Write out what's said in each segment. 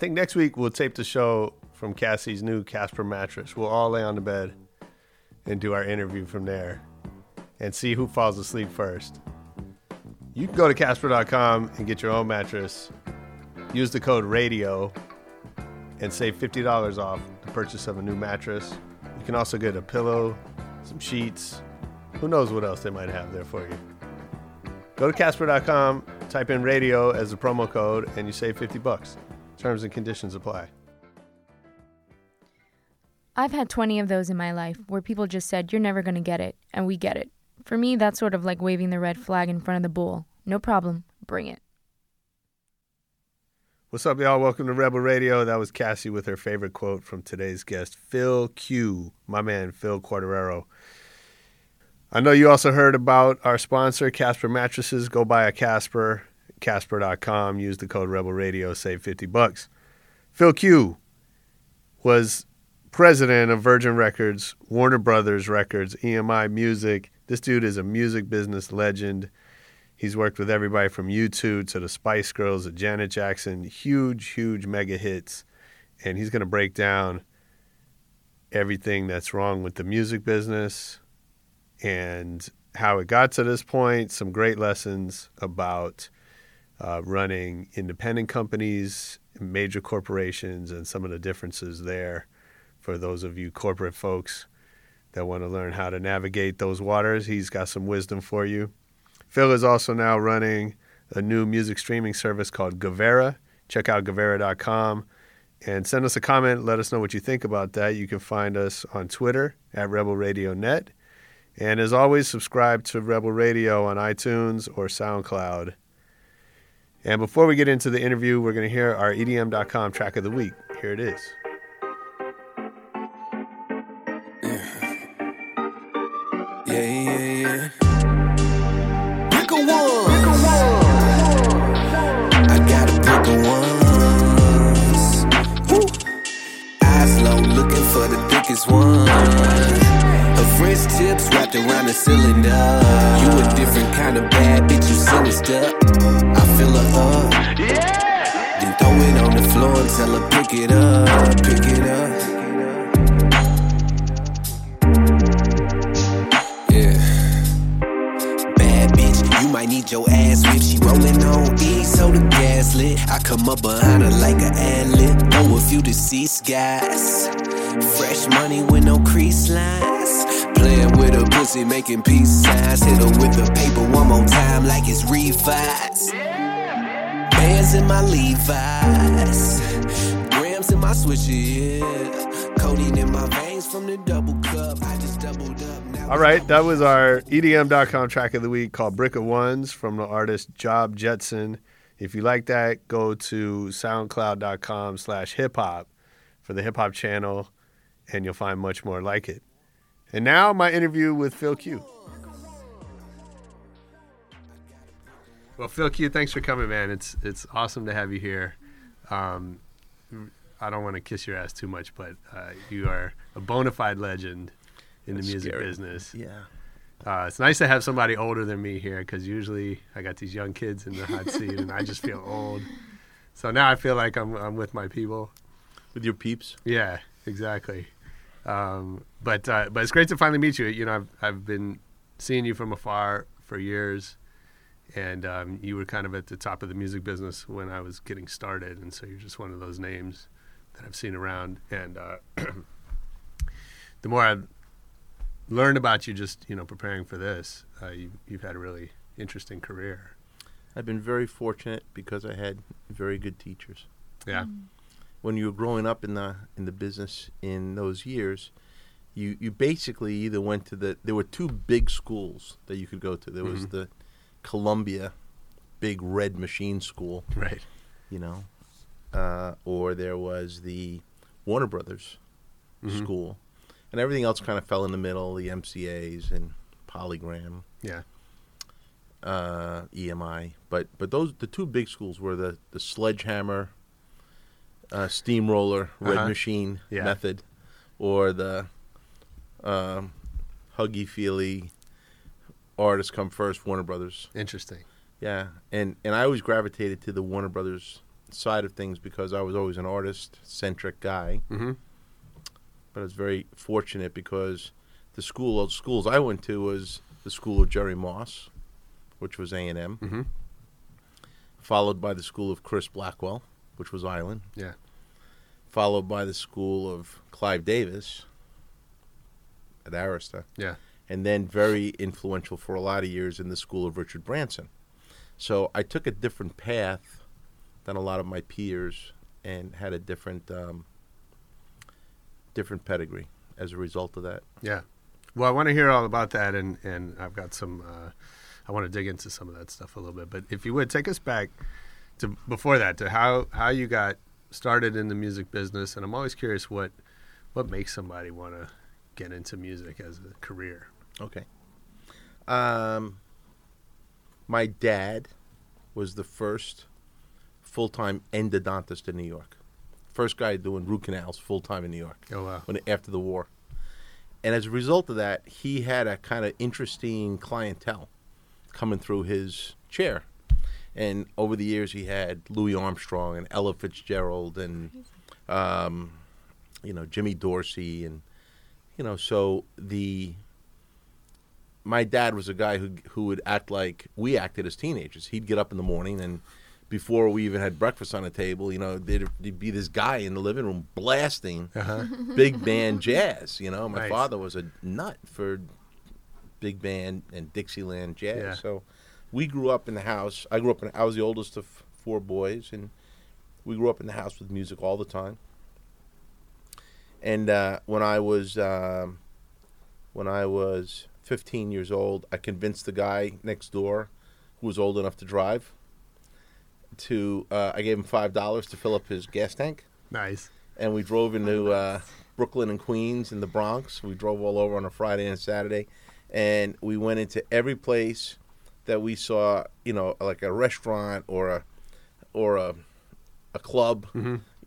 think next week we'll tape the show from Cassie's new Casper mattress. We'll all lay on the bed and do our interview from there and see who falls asleep first. You can go to Casper.com and get your own mattress. Use the code RADIO and save $50 off the purchase of a new mattress. You can also get a pillow, some sheets. Who knows what else they might have there for you. Go to Casper.com, type in radio as a promo code, and you save 50 bucks. Terms and conditions apply. I've had 20 of those in my life where people just said, You're never going to get it, and we get it. For me, that's sort of like waving the red flag in front of the bull. No problem, bring it. What's up, y'all? Welcome to Rebel Radio. That was Cassie with her favorite quote from today's guest, Phil Q, my man, Phil Quartararo. I know you also heard about our sponsor, Casper Mattresses. Go buy a Casper, Casper.com. Use the code Rebel Radio, save 50 bucks. Phil Q was president of Virgin Records, Warner Brothers Records, EMI Music. This dude is a music business legend. He's worked with everybody from U2 to the Spice Girls to Janet Jackson. Huge, huge mega hits. And he's going to break down everything that's wrong with the music business and how it got to this point. Some great lessons about uh, running independent companies, major corporations, and some of the differences there for those of you corporate folks that want to learn how to navigate those waters. He's got some wisdom for you. Phil is also now running a new music streaming service called Guvera. Check out Guvera.com and send us a comment. Let us know what you think about that. You can find us on Twitter at Rebel Radio Net. And as always, subscribe to Rebel Radio on iTunes or SoundCloud. And before we get into the interview, we're going to hear our EDM.com track of the week. Here it is. Yeah, yeah, yeah. Pick a one. Pick a one. I gotta pick a ones. Woo. Eyes low, looking for the thickest one. French tips wrapped around the cylinder. You a different kind of bad bitch, you sinister. I fill her up. Then throw it on the floor and tell her pick it up, pick it up. Yeah. Bad bitch, you might need your ass whipped. She rolling on E, so the gas lit. I come up behind her like an ad-lib. Know a few deceased guys. Fresh money with no crease lines. With her pussy, making peace signs. Hit her with the paper one more time like it's refis. Bands in my Levi's. Grams in my swisher, yeah. Codeine in my veins from the double cup. I just doubled up. Now All right, that was our EDM.com track of the week called Brick of Ones from the artist Job Jetson. If you like that, go to soundcloud.com slash hip hop for the hip hop channel, and you'll find much more like it. And now, my interview with Phil Q. Well, Phil Q, thanks for coming, man. It's it's awesome to have you here. Um, I don't want to kiss your ass too much, but uh, you are a bona fide legend in That's the music scary. business. Yeah. Uh, it's nice to have somebody older than me here because usually I got these young kids in the hot seat and I just feel old. So now I feel like I'm, I'm with my people. With your peeps. Yeah, exactly. Um, but uh, but it's great to finally meet you. You know, I've I've been seeing you from afar for years, and um, you were kind of at the top of the music business when I was getting started, and so you're just one of those names that I've seen around. And uh, the more I've learned about you, just you know, preparing for this, uh, you, you've had a really interesting career. I've been very fortunate because I had very good teachers. Yeah, When you were growing up in the in the business in those years, you you basically either went to the there were two big schools that you could go to. There was Mhm. the Columbia big red machine school, right. you know, uh, or there was the Warner Brothers Mhm. school, and everything else kind of fell in the middle. The MCA's and Polygram, Yeah, uh, EMI, but but those the two big schools were the the Sledgehammer, uh, Steamroller, Red Uh-huh. Machine Yeah. method, or the um, Huggy Feely, artists come first, Warner Brothers. interesting. Yeah, and and I always gravitated to the Warner Brothers side of things because I was always an artist centric guy. Mhm. But I was very fortunate because the school the schools I went to was the school of Jerry Moss, which was A and M, Mhm. followed by the school of Chris Blackwell, which was Island, Yeah. followed by the school of Clive Davis at Arista. Yeah. and then very influential for a lot of years in the school of Richard Branson. So I took a different path than a lot of my peers and had a different um, different pedigree as a result of that. Yeah. Well, I want to hear all about that, and, and I've got some. Uh, I want to dig into some of that stuff a little bit. But if you would take us back to before that to how how you got started in the music business, and I'm always curious what what makes somebody want to get into music as a career. Okay. Um, my dad was the first full time endodontist in New York. First guy doing root canals full time in New York. Oh wow. when after the war. And as a result of that, he had a kind of interesting clientele coming through his chair. And over the years, he had Louis Armstrong and Ella Fitzgerald and, um, you know, Jimmy Dorsey. And, you know, so the. My dad was a guy who who would act like we acted as teenagers. He'd get up in the morning and before we even had breakfast on the table, you know, there'd, there'd be this guy in the living room blasting Uh-huh. big band jazz. You know, my Nice. father was a nut for big band and Dixieland jazz. Yeah. So we grew up in the house. I grew up in. I was the oldest of four boys, and we grew up in the house with music all the time. And uh, when I was um, when I was 15 years old, I convinced the guy next door, who was old enough to drive, to uh, I gave him five dollars to fill up his gas tank Nice. and we drove into uh, Brooklyn and Queens and the Bronx. We drove all over on a Friday and Saturday, and we went into every place that we saw, you know, like a restaurant or a or a a club.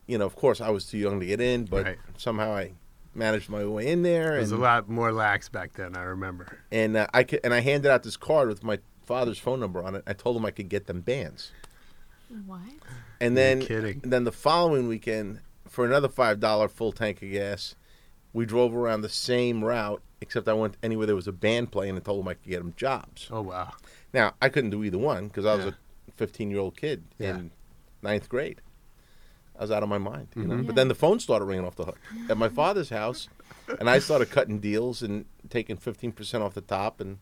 You know, of course, I was too young to get in, but Right. somehow I managed my way in there. It was a lot more lax back then. I remember. and uh, I could, and I handed out this card with my father's phone number on it. I told him I could get them bands. What? And then, kidding. and then the following weekend, for another five dollar full tank of gas, we drove around the same route. Except I went anywhere there was a band playing and told them I could get them jobs. Oh wow. Now I couldn't do either one because I was Yeah. a fifteen year old kid Yeah. in ninth grade. I was out of my mind, you know. Mhm. But then the phone started ringing off the hook at my father's house, and I started cutting deals and taking fifteen percent off the top, and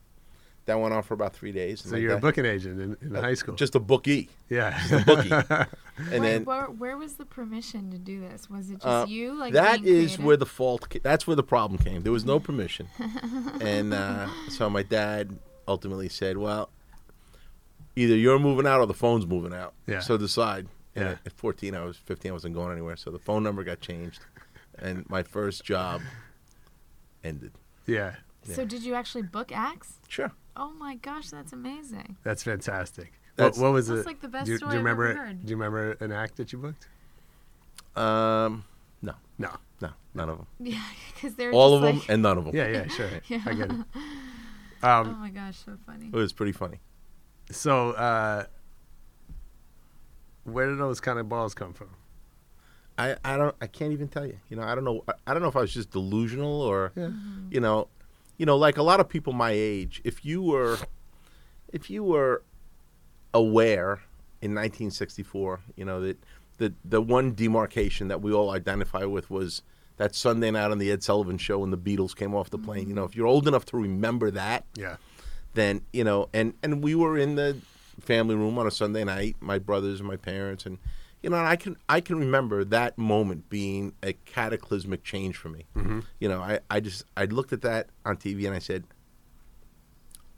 that went on for about three days. So you're a booking agent in, in high school. just a bookie, yeah. a bookie, and where, then where, where was the permission to do this? Was it just Uh, you? Like that being is creative? where the fault. ca- That's where the problem came. There was no permission, and uh, so my dad ultimately said, "Well, either you're moving out or the phone's moving out. Yeah. So decide." And Yeah. at- at 14, I was 15. I wasn't going anywhere, so the phone number got changed, and my first job ended. yeah. So did you actually book acts? Sure. Oh my gosh, that's amazing. That's fantastic. That's- what, what was That's it? like the best do, you- story do you I've remember? ever heard. Do you remember an act that you booked? Um, no, No. no, none of them. Yeah, because they're All of just them and none of them. Yeah, yeah, sure. Yeah. I get it. Oh Um, my gosh, so funny. It was pretty funny. So, uh, where did those kind of balls come from? I, I don't I can't even tell you. You know, I don't know I, I don't know if I was just delusional or Yeah. you know, you know, like a lot of people my age, if you were if you were aware in 1964, you know, that the the one demarcation that we all identify with was that Sunday night on the Ed Sullivan show when the Beatles came off the plane. You know, if you're old enough to remember that, Yeah. Then you know and and we were in the family room on a sunday night my brothers and my parents and you know and i can i can remember that moment being a cataclysmic change for me mm-hmm. you know i i just i looked at that on tv and i said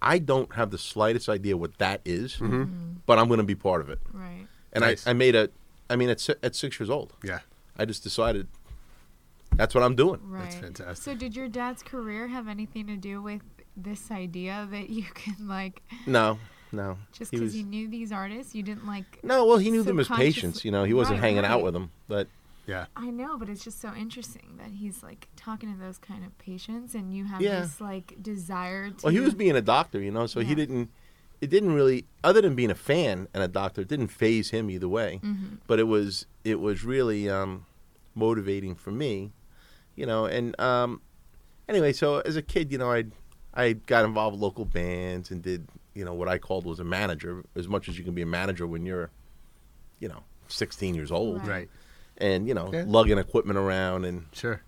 i don't have the slightest idea what that is, mm-hmm. Mm-hmm. but i'm going to be part of it Right. and Nice. I, I made a i mean at, at six years old Yeah. i just decided that's what i'm doing Right. fantastic. So did your dad's career have anything to do with this idea that you can like no no just because was- you knew these artists, you didn't like no well he knew them as patients you know he wasn't Right, hanging out with them but Yeah. I know, but it's just so interesting that he's like talking to those kind of patients, and you have Yeah. this like desire to. Well, he was being a doctor, you know, so he didn't. it didn't really, other than being a fan and a doctor, it didn't phase him either way. But it was it was really um, motivating for me, you know. And um, anyway, so as a kid, you know, I I got involved with local bands and did you know what I called was a manager, as much as you can be a manager when you're, you know, 16 years old, Right. Right. and you know, Yeah. lugging equipment around and Sure.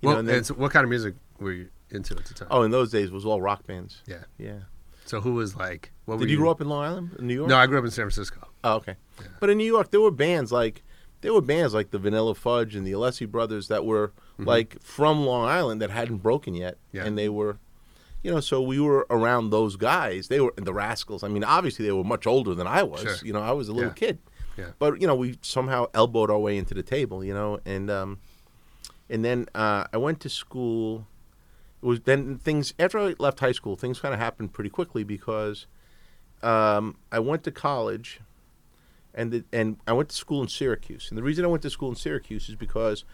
you well, know, and then, and so what kind of music were you into at the time? oh, in those days it was all rock bands. yeah. Yeah. So who was like? What Did were you grow up in Long Island, in New York? No, I grew up in San Francisco. Oh, okay. But in New York, there were bands like there were bands like the Vanilla Fudge and the Alessi Brothers that were like from Long Island that hadn't broken yet, Mm-hmm. Yeah. and they were, you know, so we were around those guys. They were the Rascals. I mean, obviously they were much older than I was. Sure. You know, I was a little Yeah. kid, Yeah. but you know, we somehow elbowed our way into the table. You know, and um, and then uh, I went to school. It was then things after I left high school, things kind of happened pretty quickly because um, I went to college, and the, and I went to school in Syracuse. And the reason I went to school in Syracuse is because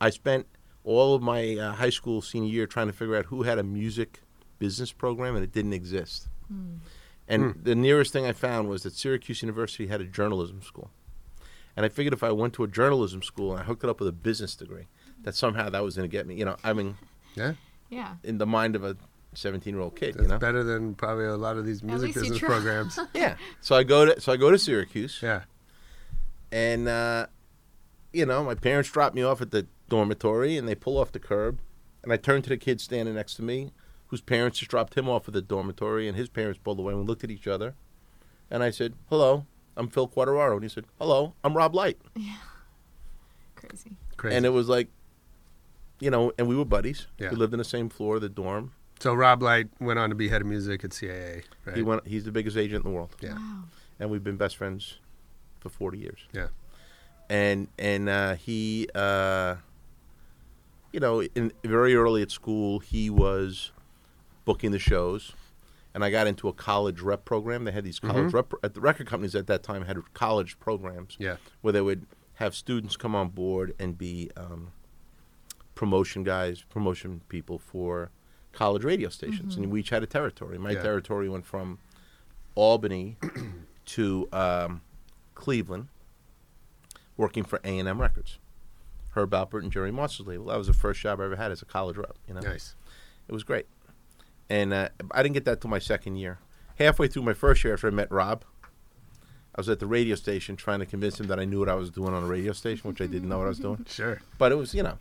I spent all of my uh, high school senior year trying to figure out who had a music business program, and it didn't exist. And the nearest thing I found was that Syracuse University had a journalism school. And I figured if I went to a journalism school and I hooked it up with a business degree, that somehow that was going to get me. You know, I mean, Yeah. Yeah. in the mind of a 17 year old kid. That's you know, better than probably a lot of these music business tried. programs. yeah. So I go to so I go to Syracuse. yeah. and uh, you know my parents drop me off at the dormitory and they pull off the curb and i turn to the kid standing next to me whose parents just dropped him off at the dormitory and his parents pulled away and we looked at each other and i said hello i'm phil quartararo and he said hello i'm rob light Yeah. Crazy. Crazy. and it was like you know and we were buddies Yeah. we lived in the same floor of the dorm so Rob Light went on to be head of music at CAA, right? he went he's the biggest agent in the world Yeah. Wow. and we've been best friends for 40 years Yeah. and and uh, he uh, you know in very early at school he was booking the shows and I got into a college rep program they had these college rep at the record companies at that time had college programs Yeah. where they would have students come on board and be um, promotion guys promotion people for college radio stations and we each had a territory my Yeah. territory went from Albany to um, Cleveland working for A and M Records. Herb Alpert and Jerry Moss's label. That was the first job I ever had as a college rep. You know, Nice. it was great. And uh, I didn't get that till my second year. Halfway through my first year, after I met Rob, I was at the radio station trying to convince him that I knew what I was doing on a radio station, which I didn't know what I was doing. Sure. But it was, you know,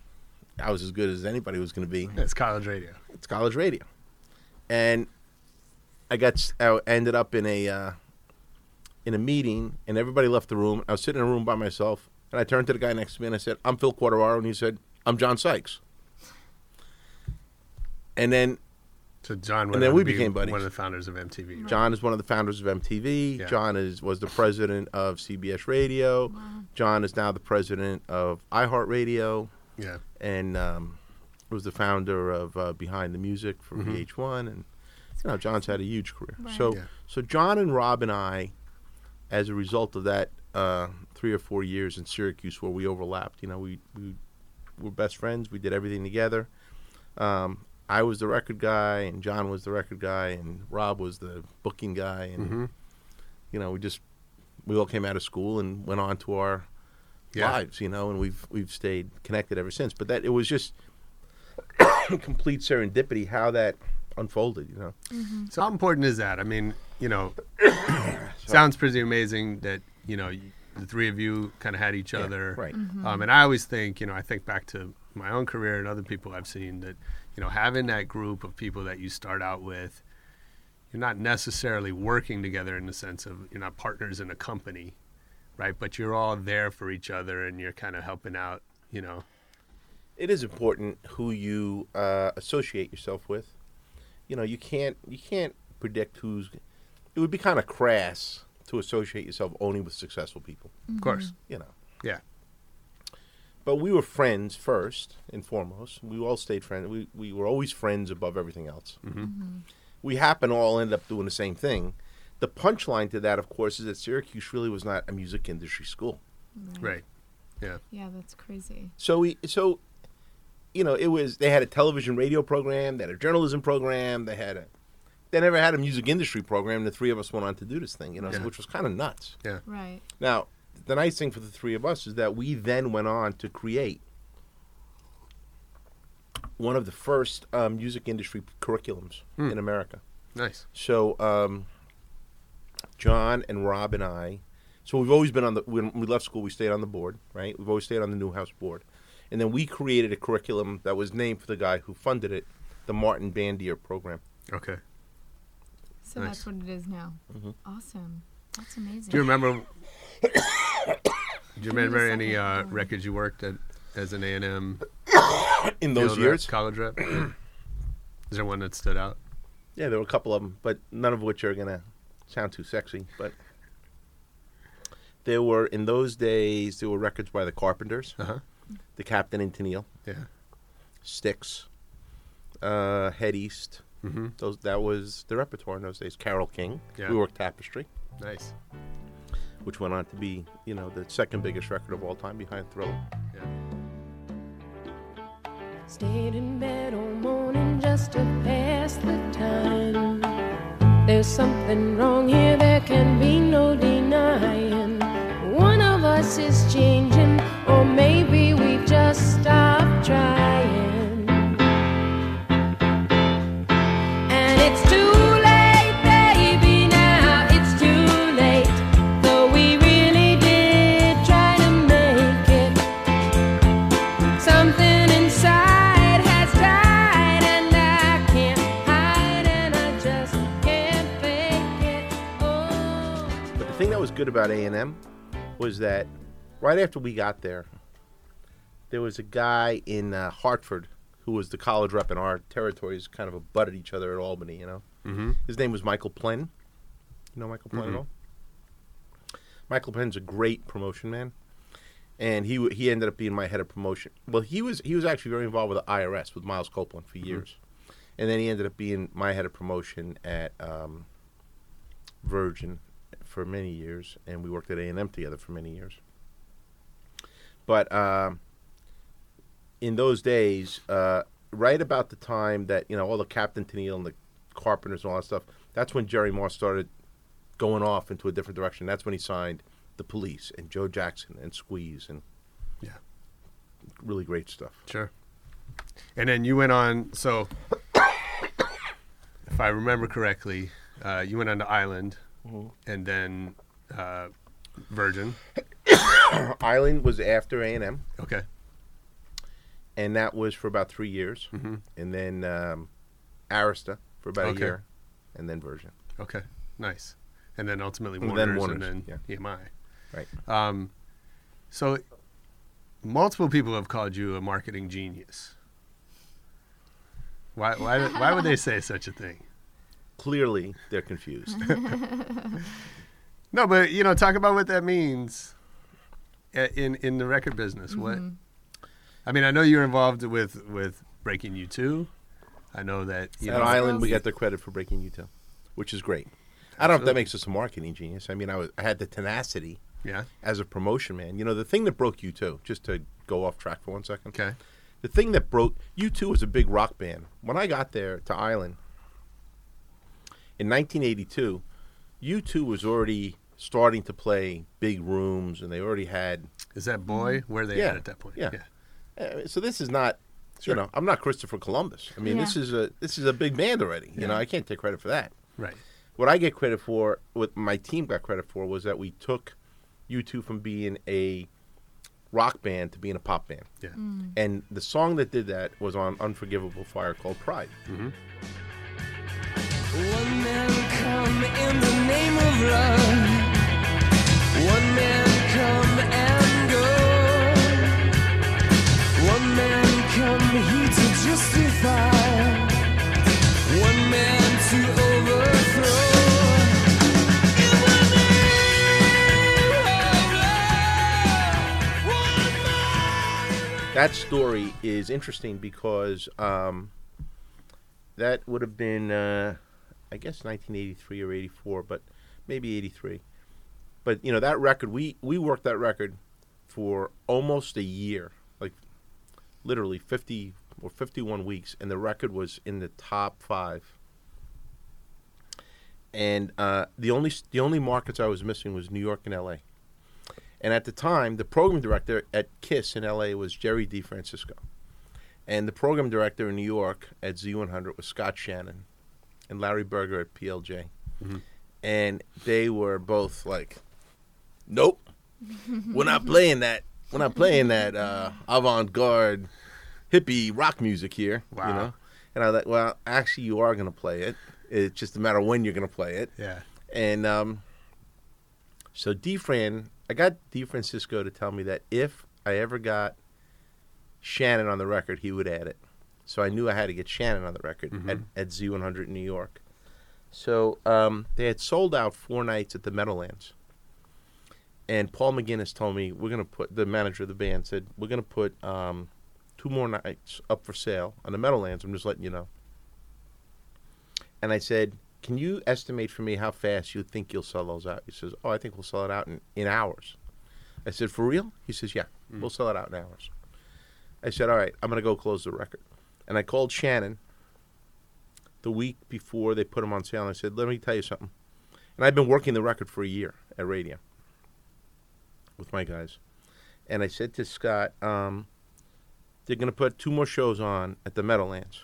I was as good as anybody was going to be. It's college radio. It's college radio, and I got I ended up in a uh, in a meeting, and everybody left the room. I was sitting in a room by myself, and I turned to the guy next to me and I said, "I'm Phil Quartararo," and he said, "I'm John Sykes." And then So John went And then on we to be became buddies. One of the founders of MTV. right? John is one of the founders of MTV. Yeah. John is was the president of CBS Radio. John is now the president of iHeartRadio, Yeah. and um, was the founder of uh, Behind the Music for Mm-hmm. VH1, and you know John's had a huge career. Right. So Yeah. so John and Rob and I, as a result of that uh, three or four years in Syracuse where we overlapped, you know, we we were best friends. We did everything together. Um, I was the record guy, and John was the record guy, and Rob was the booking guy, and Mhm. you know, we just we all came out of school and went on to our Yeah. lives, you know, and we've we've stayed connected ever since. But that it was just complete serendipity how that unfolded, you know. So how important is that? I mean, you know, sounds pretty amazing that you know the three of you kind of had each other, right. Um, and I always think, you know, I think back to my own career and other people I've seen that, you know, having that group of people that you start out with, you're not necessarily working together in the sense of you're not partners in a company, right? But you're all there for each other and you're kind of helping out, you know. It is important who you uh, associate yourself with. You know, you can't you can't predict who's. It would be kind of crass to associate yourself only with successful people. Of course. You know. Yeah. But we were friends first and foremost. We all stayed friends. We we were always friends above everything else. Mm-hmm. Mm-hmm. We happen to all end up doing the same thing. The punchline to that, of course, is that Syracuse really was not a music industry school. Right. Yeah. Yeah, that's crazy. So we so you know, it was they had a television radio program, they had a journalism program, they had a they never had a music industry program. The three of us went on to do this thing, you know, so- which was kind of nuts. Yeah. Right. Now, the nice thing for the three of us is that we then went on to create one of the first um, music industry curriculums Hmm. in America. Nice. So, um, John and Rob and I, so we've always been on the, when we left school, we stayed on the board, right? We've always stayed on the Newhouse board. And then we created a curriculum that was named for the guy who funded it, the Martin Bandier program. Okay. So Nice. that's what it is now. Mm-hmm. Awesome. That's amazing. Do you remember? do you remember a any uh, records you worked at as an A and M In those years, college rep? Is there one that stood out? yeah, there were a couple of them, but none of which are going to sound too sexy. But there were, in those days, there were records by the Carpenters, Uh huh. the Captain and Tennille, Yeah. Styx, uh, Head East. Mm-hmm. Those that was the repertoire in those days. Carole King. Yeah. We worked Tapestry, Nice. Which went on to be, you know, the second biggest record of all time behind Thriller. Yeah. Stayed in bed all morning just to pass the time. There's something wrong here, there can be no denying. One of us is changing, or maybe we just trying. Good about A and M was that right after we got there, there was a guy in uh, Hartford who was the college rep in our territories, kind of abutted each other at Albany. You know, Mm-hmm. his name was Michael Plen. You know Michael Plen at Mhm. all? Michael Plen's a great promotion man, and he he ended up being my head of promotion. Well, he was he was actually very involved with the IRS with Miles Copeland for years, and then he ended up being my head of promotion at um, Virgin for many years, and we worked at A and M together for many years. But um, in those days, uh, right about the time that you know all the Captain Tennille and the Carpenters and all that stuff, that's when Jerry Moss started going off into a different direction. That's when he signed the Police and Joe Jackson and Squeeze and Yeah. really great stuff. Sure. And then you went on. So, if I remember correctly, uh, you went on to Island, and then uh, Virgin. Island was after A and M, Okay. and that was for about three years, Mhm. and then um, Arista for about Okay. a year, and then Virgin. Okay. Nice. And then ultimately And Warner's, then and Warner's, then yeah. EMI. Right. Um, so, multiple people have called you a marketing genius. Why? Why? Why would they say such a thing? Clearly, they're confused. No, but you know, talk about what that means uh, in in the record business. What? I mean, I know you're involved with with Breaking U2. I know that you At know. Island, we got the credit for breaking U2, which is great. I don't know if that makes us a marketing genius. I mean, I was I had the tenacity Yeah. as a promotion man. You know, the thing that broke U2. Just to go off track for one second. Okay. The thing that broke U2 was a big rock band. When I got there to Island in 1982, U2 was already starting to play big rooms, and they already had. Is that boy? Where are they Yeah. at at that point? Yeah. Uh, so this is not. Sure. You know, I'm not Christopher Columbus. I mean, this is a this is a big band already. You know, I can't take credit for that. Right. What I get credit for, what my team got credit for, was that we took U2 from being a rock band to being a pop band. Yeah. And the song that did that was on Unforgettable Fire called Pride. Mm-hmm. That story is interesting because um, that would have been, uh, I guess, 1983 or 84, but maybe 83. But you know that record, we we worked that record for almost a year, like literally 50 or 51 weeks, and the record was in the top five and uh, the only the only markets I was missing was New York and L.A. And at the time, the program director at KIIS in L.A. was Jerry DeFrancesco, and the program director in New York at Z100 was Scott Shannon, and Larry Berger at PLJ, and they were both like, "Nope, we're not playing that. We're not playing that uh, avant-garde hippie rock music here." You Wow. know, and I was like, "Well, actually, you are going to play it. It's just a matter of when you're going to play it." Yeah. And um, so DeFran, I got DeFrancesco to tell me that if I ever got Shannon on the record, he would add it. So I knew I had to get Shannon on the record at, at Z100 in New York. So um, they had sold out four nights at the Meadowlands. And Paul McGuinness told me, we're going to put, the manager of the band said, we're going to put um, two more nights up for sale on the Meadowlands. I'm just letting you know. And I said, can you estimate for me how fast you think you'll sell those out? He says, oh, I think we'll sell it out in, in hours. I said, for real? He says, yeah, we'll sell it out in hours. I said, all right, I'm going to go close the record. And I called Shannon the week before they put them on sale. And I said, let me tell you something. And I've been working the record for a year at radio with my guys. And I said to Scott, um, they're going to put two more shows on at the Meadowlands.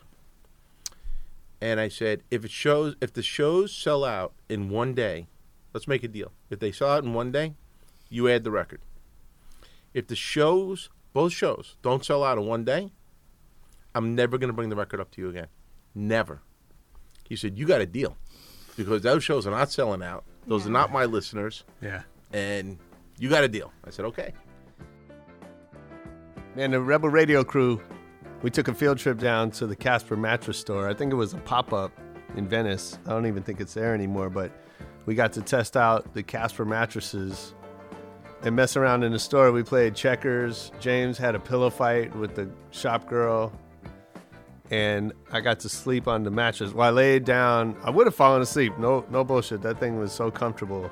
And I said, if it shows, if the shows sell out in one day, let's make a deal. If they sell out in one day, you add the record. If the shows, both shows, don't sell out in one day, I'm never going to bring the record up to you again. Never. He said, you got a deal because those shows are not selling out. Those are not my listeners, Yeah. and you got a deal. I said, okay. Man, the Rebel Radio crew, we took a field trip down to the Casper mattress store. I think it was a pop up in Venice. I don't even think it's there anymore, but we got to test out the Casper mattresses and mess around in the store. We played checkers. James had a pillow fight with the shop girl. And I got to sleep on the mattress. Well, I laid down, I would have fallen asleep. No, no bullshit. That thing was so comfortable.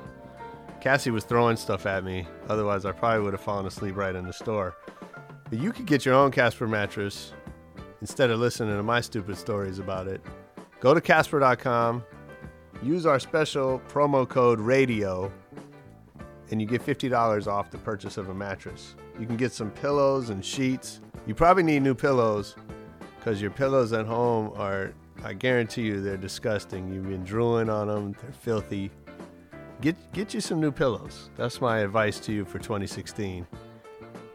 Cassie was throwing stuff at me. Otherwise, I probably would have fallen asleep right in the store. But you could get your own Casper mattress instead of listening to my stupid stories about it. Go to Casper.com, use our special promo code RADIO, and you get $50 off the purchase of a mattress. You can get some pillows and sheets. You probably need new pillows because your pillows at home are, I guarantee you, they're disgusting. You've been drooling on them, they're filthy. Get, get you some new pillows. That's my advice to you for 2016.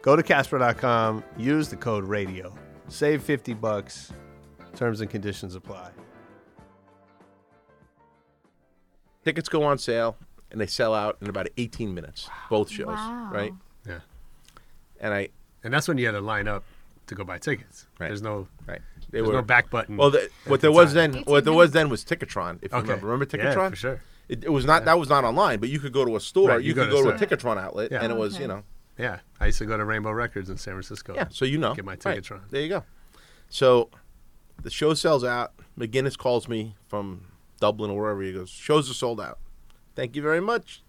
Go to Casper.com, use the code RADIO. Save 50 bucks. Terms and conditions apply. Tickets go on sale, and they sell out in about 18 minutes, both shows, Wow. right? Yeah. And I, And that's when you had to line up to go buy tickets. Right. There's no right, they there's were no back button. Well, the, what there was time. then, what there was then was Ticketron. If you Okay. remember, remember Yeah, Ticketron? for sure. It, it was not that was not online, but you could go to a store. Right, you, you go could to go the to a. Ticketron outlet, Yeah. and it was Okay. you know Yeah. I used to go to Rainbow Records in San Francisco. yeah. So you know, Get my Right. Ticketron. There you go. So the show sells out. McGuinness calls me from Dublin or wherever he goes. Shows are sold out. Thank you very much.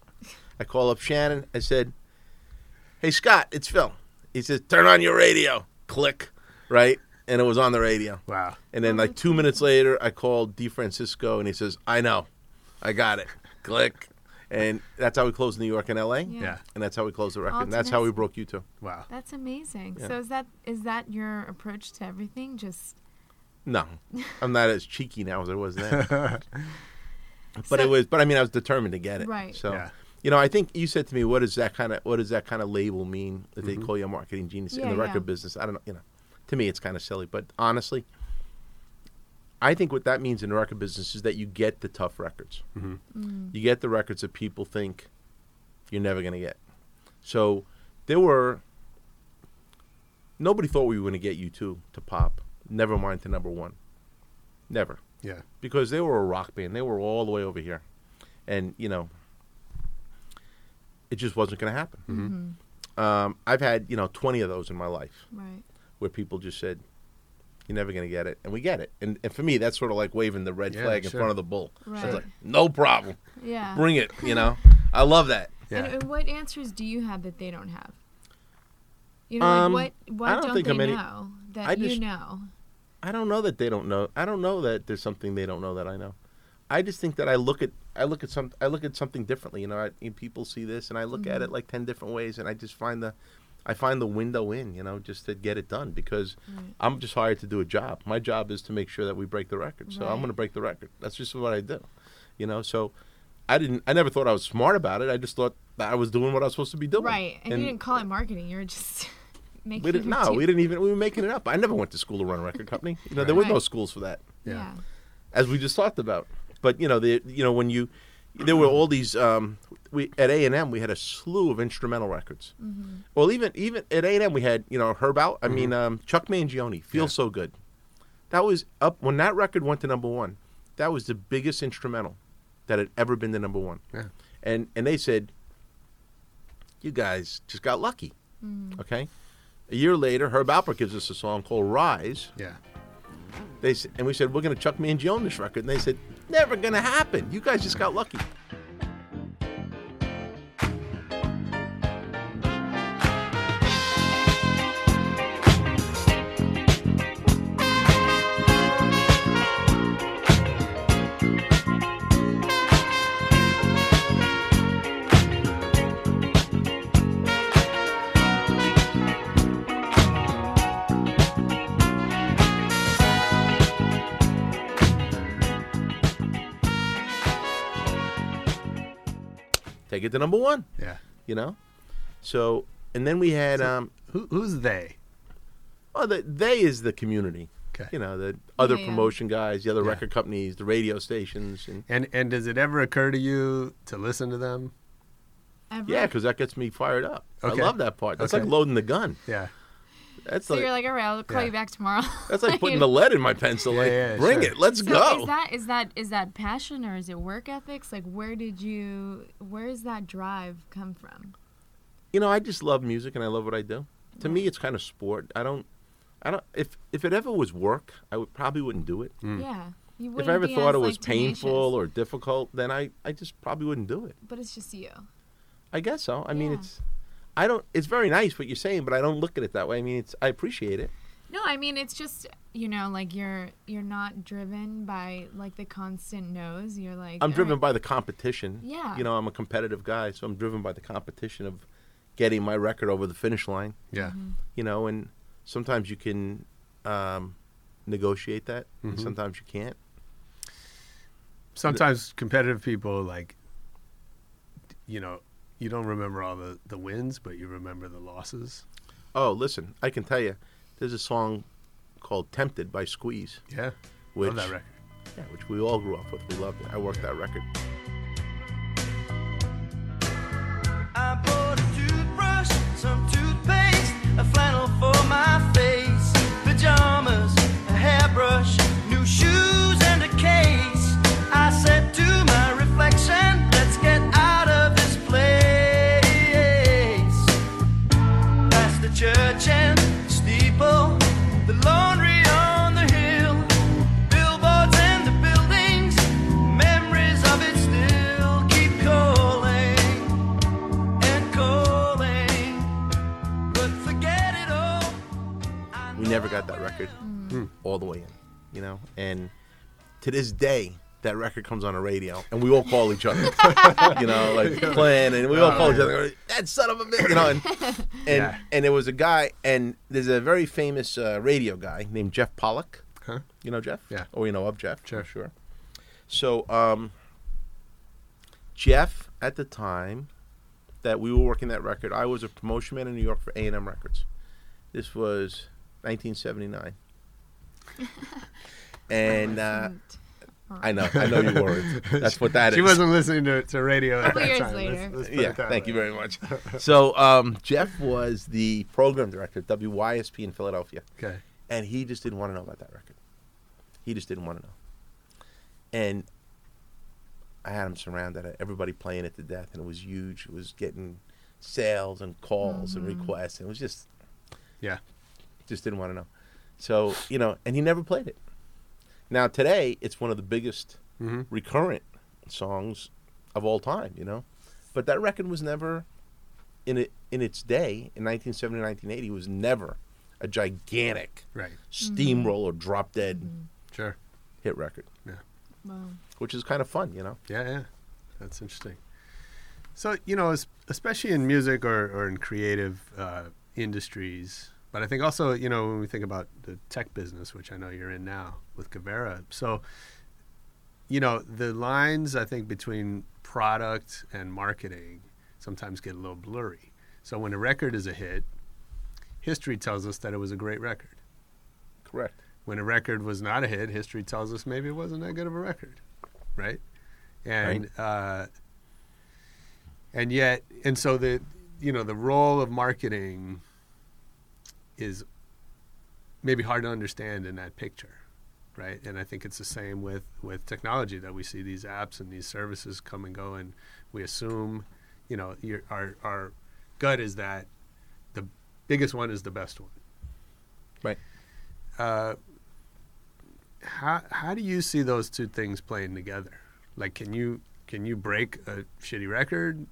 I call up Shannon. I said, "Hey Scott, it's Phil." He says, "Turn on your radio." Click, right, and it was on the radio. Wow. And then like two minutes later, I called DeFrancesco, and he says, "I know, I got it." Click, and that's how we closed New York and L.A. Yeah. Yeah. And that's how we closed the record. And that's how we broke U2. Wow. That's amazing. Yeah. So is that is that your approach to everything? Just No, I'm not as cheeky now as I was then. but So- it was. But I mean, I was determined to get it. Right. So, Yeah. You know, I think you said to me, "What does that kind of what does that kind of label mean that they mm-hmm. call you a marketing genius in Yeah, the yeah. record business?" I don't know. You know, to me, it's kind of silly. But honestly, I think what that means in the record business is that you get the tough records. Mm-hmm. Mm. You get the records that people think you're never going to get. So there were. Nobody thought we were going to get U2 to pop. Never mind to number one. Never Yeah. because they were a rock band. They were all the way over here, and you know, it just wasn't going to happen. Um, I've had you know twenty of those in my life right. where people just said, "You're never going to get it," and we get it. And, and for me, that's sort of like waving the red Yeah, flag in front of the bull. Right. it's like, no problem, Yeah. bring it. You know, I love that. Yeah. And, and what answers do you have that they don't have? You know, Um, like what what I don't don't, think they I'm any- know that I you just- know? I don't know that they don't know. I don't know that there's something they don't know that I know. I just think that I look at I look at some I look at something differently. You know, I, know, people see this, and I look at it mm-hmm. like ten different ways, and I just find the I find the window in. You know, just to get it done because I'm just hired to do a job. My job is to make sure that we break the record. So I'm going to break the record. That's just what I do. You know, so. I didn't. I never thought I was smart about it. I just thought that I was doing what I was supposed to be doing. Right. And, you didn't call it marketing. You were just making We didn't. No, we didn't even. We were making it up. I never went to school to run a record company. You know, there were no schools for that Yeah. as we just talked about. But you know, the you know when you there were all these um, we at A and M we had a slew of instrumental records. Well, even even at A and M we had you know Herb Out. I mean um, Chuck Mangione, "Feels So Good." That was up when that record went to number one. That was the biggest instrumental that had ever been to number one. Yeah. And and they said, "You guys just got lucky." Okay. A year later, Herb Alpert gives us a song called "Rise." Yeah. They s- and we said we're going to Chuck Mangione this record, and they said never to happen. You guys just got lucky. Take it to number one. Yeah. You know. So and then we had um, Who, who's they? well, the, they is the community. Okay. You know the other Yeah, yeah. promotion guys, the other Yeah. record companies, the radio stations, and And and does it ever occur to you to listen to them? Ever? yeah, because that gets me fired up. Okay. I love that part. That's Okay. like loading the gun. Yeah. That's So like you're like, all right, I'll call Yeah. you back tomorrow. that's like putting the lead in my pencil. Like, yeah, bring sure. it, let's So go. Is that is that is that passion or is it work ethics? Like, where did you? Where does that drive come from? you know, I just love music and I love what I do. To me, it's kind of sport. I don't, I don't. If if it ever was work, I would probably wouldn't do it. Mm. Yeah. You If wouldn't I ever thought as, it was like, tenacious. painful or difficult, then I I just probably wouldn't do it. But it's just you. I guess so. I mean, it's. I don't. It's very nice what you're saying, but I don't look at it that way. I mean, it's. I appreciate it. No, I mean it's just you know like you're you're not driven by like the constant no's. You're like I'm driven right, by the competition. Yeah. You know, I'm a competitive guy, so I'm driven by the competition of getting my record over the finish line. Yeah. Mm-hmm. You know, and sometimes you can um, negotiate that, Mm-hmm. and sometimes you can't. Sometimes competitive people like you know, you don't remember all the, the wins, but you remember the losses. Oh, listen, I can tell you, there's a song called "Tempted" by Squeeze, Yeah. which Love that record. yeah, which we all grew up with. We loved it. I worked that record. I bought a toothbrush, some toothpaste, a flannel never got that record all the way in, you know. And to this day, that record comes on the radio, and we all call each other, you know, like playing, and we all call each other, that son of a bitch, you know. And and, Yeah. and there was a guy, and there's a very famous uh, radio guy named Jeff Pollock. Huh? You know Jeff? Yeah. Or you know of Jeff? Sure. Sure. So, um, Jeff, at the time that we were working that record, I was a promotion man in New York for A and M Records. This was 1979, and uh, I know, I know you weren't. That's what that is. She wasn't listening to, to radio at Couple that years time. later. Let's- let's Yeah, thank way. you very much. So, um, Jeff was the program director at WYSP in Philadelphia. Okay. and he just didn't want to know about that record. He just didn't want to know. And I had him surrounded, everybody playing it to death, and it was huge. It was getting sales and calls and requests, and it was just Yeah. Just didn't want to know. So you know, and he never played it. Now today, it's one of the biggest Mhm. recurrent songs of all time. You know, but that record was never in it in its day in 1970 1980 was never a gigantic Right. steamroller drop dead Sure. hit record, Wow. which is kind of fun, you know. Yeah, yeah. That's interesting. So you know, especially in music or, or in creative uh, industries, but I think also you know when we think about the tech business, which I know you're in now with Guvera, So you know the lines I think between product and marketing sometimes get a little blurry. So when a record is a hit, history tells us that it was a great record. Correct. When a record was not a hit, history tells us maybe it wasn't that good of a record, right? And uh, and yet, and so the you know the role of marketing is maybe hard to understand in that picture, right? And I think it's the same with with technology that we see these apps and these services come and go, and we assume, you know, your, our our gut is that the biggest one is the best one. Right. Uh, how how do you see those two things playing together? Like, can you can you break a shitty record?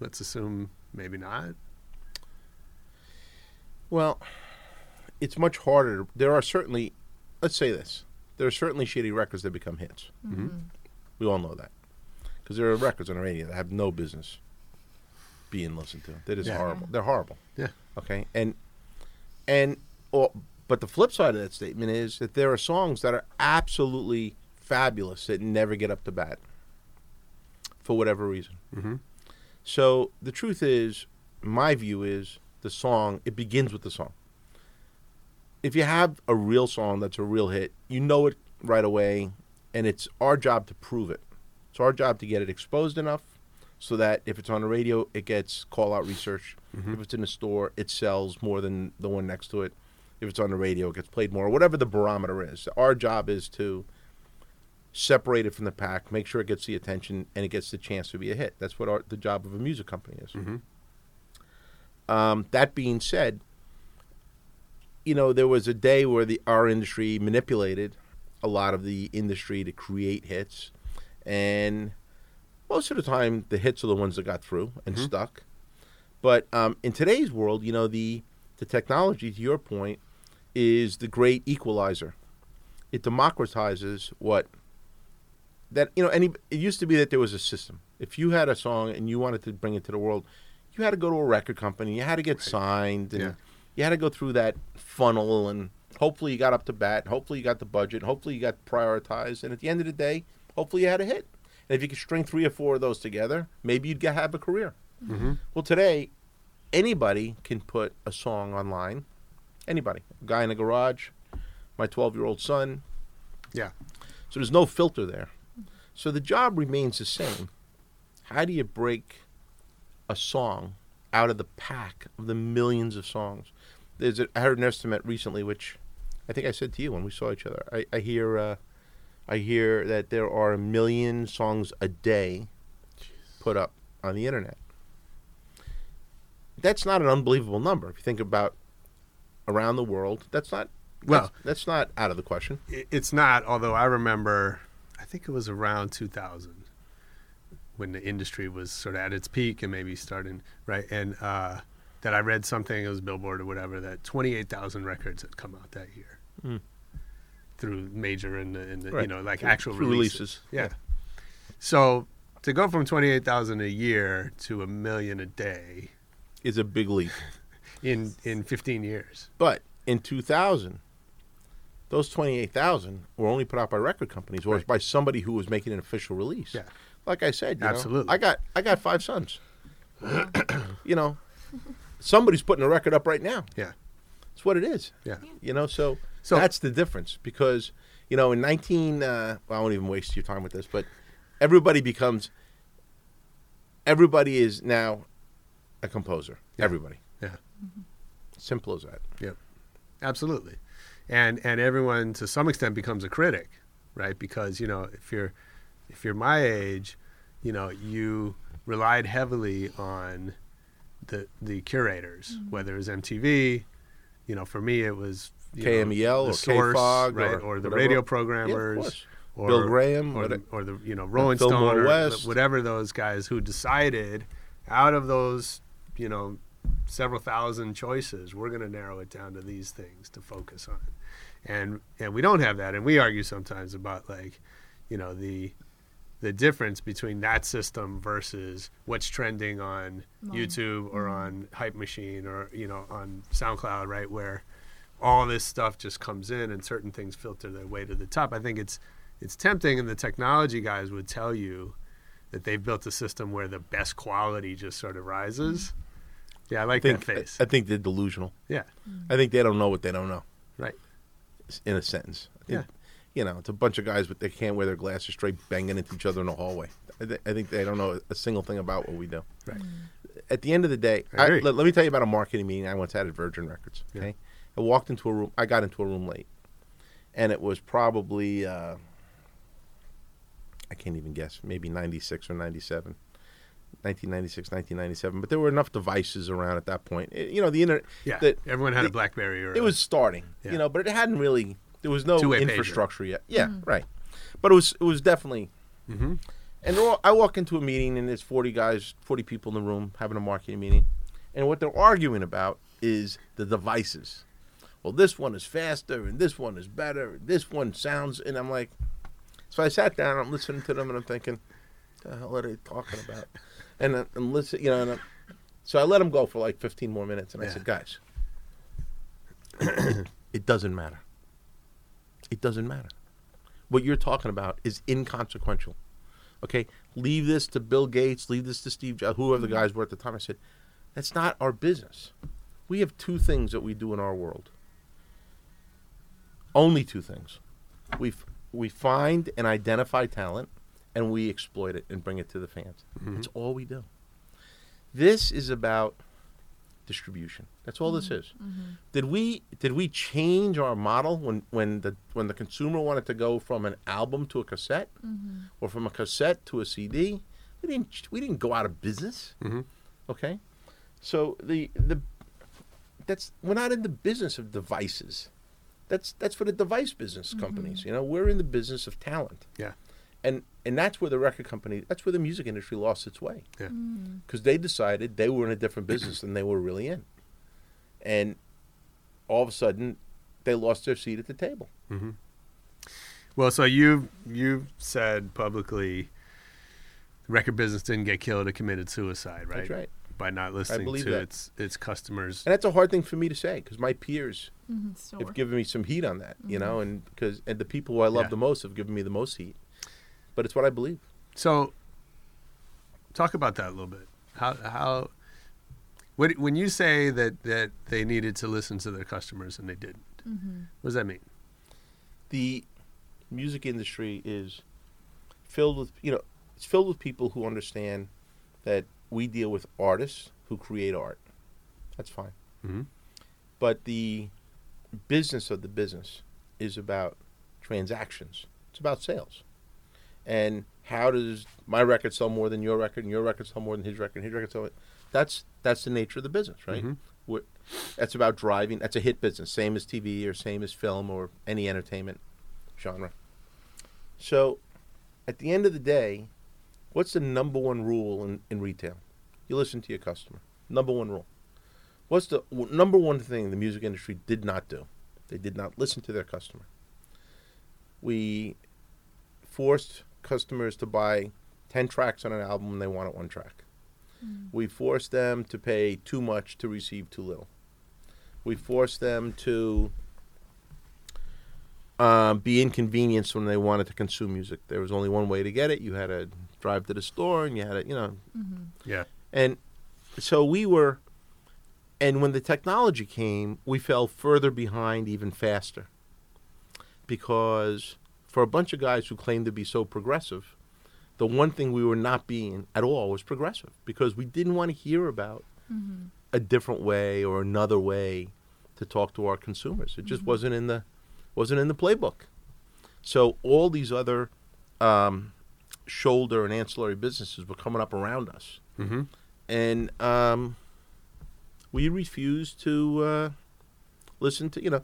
Let's assume maybe not. Well, it's much harder. There are certainly, let's say this, there are certainly shitty records that become hits. We all know that. Because there are records on the radio that have no business being listened to. That is Yeah. horrible. They're horrible. Yeah. Okay. And, and, or, but the flip side of that statement is that there are songs that are absolutely fabulous that never get up to bat for whatever reason. Mm-hmm. So the truth is, my view is the song, it begins with the song. If you have a real song that's a real hit, you know it right away, and it's our job to prove it. It's our job to get it exposed enough so that if it's on the radio, it gets call out research. Mm-hmm. If it's in the store, it sells more than the one next to it. If it's on the radio, it gets played more. Whatever the barometer is, our job is to separate it from the pack, make sure it gets the attention, and it gets the chance to be a hit. That's what our, the job of a music company is. Mm-hmm. Um, that being said, you know, there was a day where the our industry manipulated a lot of the industry to create hits, and most of the time, the hits are the ones that got through and stuck. But um, in today's world, you know, the the technology, to your point, is the great equalizer. It democratizes what that you know. Any it used to be that there was a system. If you had a song and you wanted to bring it to the world, you had to go to a record company. You had to get signed, and Yeah. you had to go through that funnel. And hopefully, you got up to bat. Hopefully, you got the budget. Hopefully, you got prioritized. And at the end of the day, hopefully, you had a hit. And if you could string three or four of those together, maybe you'd get, have a career. Mm-hmm. Well, today, anybody can put a song online. Anybody, a guy in a garage, my twelve-year-old son. Yeah. So there's no filter there. So the job remains the same. How do you break a song out of the pack of the millions of songs? There's a, I heard an estimate recently, which I think I said to you when we saw each other. I, I hear, uh, I hear that there are a million songs a day put up on the internet. That's not an unbelievable number. If you think about around the world, that's not. Well- that's, that's not out of the question. It's not, although I remember, I think it was around 2000 when the industry was sort of at its peak and maybe starting, right? And uh, that I read something, it was Billboard or whatever, that 28,000 records had come out that year Mm. through major and, the, and the, you know, like Through- actual through releases. releases. Yeah. Yeah. So to go from 28,000 a year to a million a day Is a big leap. in, in 15 years. But in 2000, those 28,000 were only put out by record companies or Right. by somebody who was making an official release. Yeah. Like I said, you know, Absolutely. I got I got five sons. you know, somebody's putting a record up right now. Yeah. It's what it is. Yeah. You know, so, So- that's the difference because you know in 19 uh, well, I won't even waste your time with this, but everybody becomes everybody is now a composer. Yeah. Everybody. Yeah. Simple as that. Yeah. absolutely, and and everyone to some extent becomes a critic, right? Because you know if you're if you're my age, you know you relied heavily on the the curators, mm-hmm. whether it was MTV, you know, for me it was you know, the or Source, KFOG right, or or, the whatever. radio programmers. course. or Bill Graham, or what- the, or the you know Rolling Stone, or West. whatever those guys who decided out of those you know several thousand choices, we're going to narrow it down to these things to focus on, and and we don't have that, and we argue sometimes about like you know the the difference between that system versus what's trending on Mine. YouTube or mm-hmm. on Hype Machine or you know on SoundCloud, right? Where all this stuff just comes in and certain things filter their way to the top. I think it's it's tempting, and the technology guys would tell you that they've built a system where the best quality just sort of rises. Mm-hmm. Yeah, I like I think that face. I think they're delusional. yeah, mm. I think they don't know what they don't know. right. In a sentence. I think, Yeah. You know, it's a bunch of guys, but they can't wear their glasses straight, banging into each other in the hallway. I, th- I think they don't know a single thing about what we do. Right. At the end of the day, I I let, let me tell you about a marketing meeting I once had at Virgin Records. Yeah. Okay, I walked into a room. I got into a room late, and it was probably uh, I can't even guess, maybe ninety six or ninety seven. 1996, 1997, but there were enough devices around at that point. It- you know, the internet. Yeah, that everyone had a BlackBerry or it a- was starting, Yeah. you know, but it hadn't really. There was no Two-way pager. infrastructure yet. Yeah, mm. right. But it was it was definitely. Mhm. And they're all- I walk into a meeting and there's forty guys, forty people in the room having a marketing meeting, and what they're arguing about is the devices. Well, this one is faster, and this one is better. and This one sounds, and I'm like, so I sat down, I'm listening to them, and I'm thinking, What the hell are they talking about? And uh, I- I'm listening, you know, and I'm, so I let them go for like 15 more minutes, and I Yeah. said, guys, it doesn't matter. It doesn't matter. What you're talking about is inconsequential. Okay, leave this to Bill Gates, leave this to Steve Jobs, whoever the mm-hmm. guys were at the time. I said, that's not our business. We have two things that we do in our world. Only two things. We f- we find and identify talent, and we exploit it and bring it to the fans. Mm-hmm. That's all we do. This is about distribution. That's all this mm-hmm. is. Mm-hmm. Did we did we change our model when when the when the consumer wanted to go from an album to a cassette, mm-hmm. or from a cassette to a CD? We didn't we didn't go out of business. Mhm. Okay, so the the that's we're not in the business of devices. That's that's for the device business companies. You know, we're in the business of talent Yeah, and and that's where the record company that's where the music industry lost its way Yeah. Mm. because they decided they were in a different business than they were really in and all of a sudden they lost their seat at the table mm-hmm. Well, so you you said publicly, the record business didn't get killed; it committed suicide, right? That's right. By not listening believe to that. its its customers. and that's a hard thing for me to say because my peers Mm-hmm, have given me some heat on that you mm-hmm. know and because and the people who i love Yeah. the most have given me the most heat but it's what i believe So, talk about that a little bit. How how what, when you say that that they needed to listen to their customers and they didn't, what does that mean? the music industry is filled with you know it's filled with people who understand that we deal with artists who create art that's fine Mhm. but the business of the business is about transactions it's about sales and how does my record sell more than your record and your record sell more than his record and his record sell that's that's the nature of the business right? Mhm. We're- that's about driving that's a hit business same as tv or same as film or any entertainment genre. So at the end of the day what's the number one rule in, in retail? You listen to your customer. Number one rule. What's the w- number one thing the music industry did not do? They did not listen to their customer. We forced customers to buy 10 tracks on an album when they wanted one track we forced them to pay too much to receive too little we forced them to um, be inconvenienced when they wanted to consume music. There was only one way to get it. You had to drive to the store, and you had to, you know, Yeah, and so we were. And when the technology came, we fell further behind even faster. Because for a bunch of guys who claimed to be so progressive, the one thing we were not being at all was progressive because we didn't want to hear about a different way or another way to talk to our consumers. It just wasn't in the wasn't in the playbook. So all these other um, shoulder and ancillary businesses were coming up around us, mm-hmm. and um, we refused to uh, listen to you know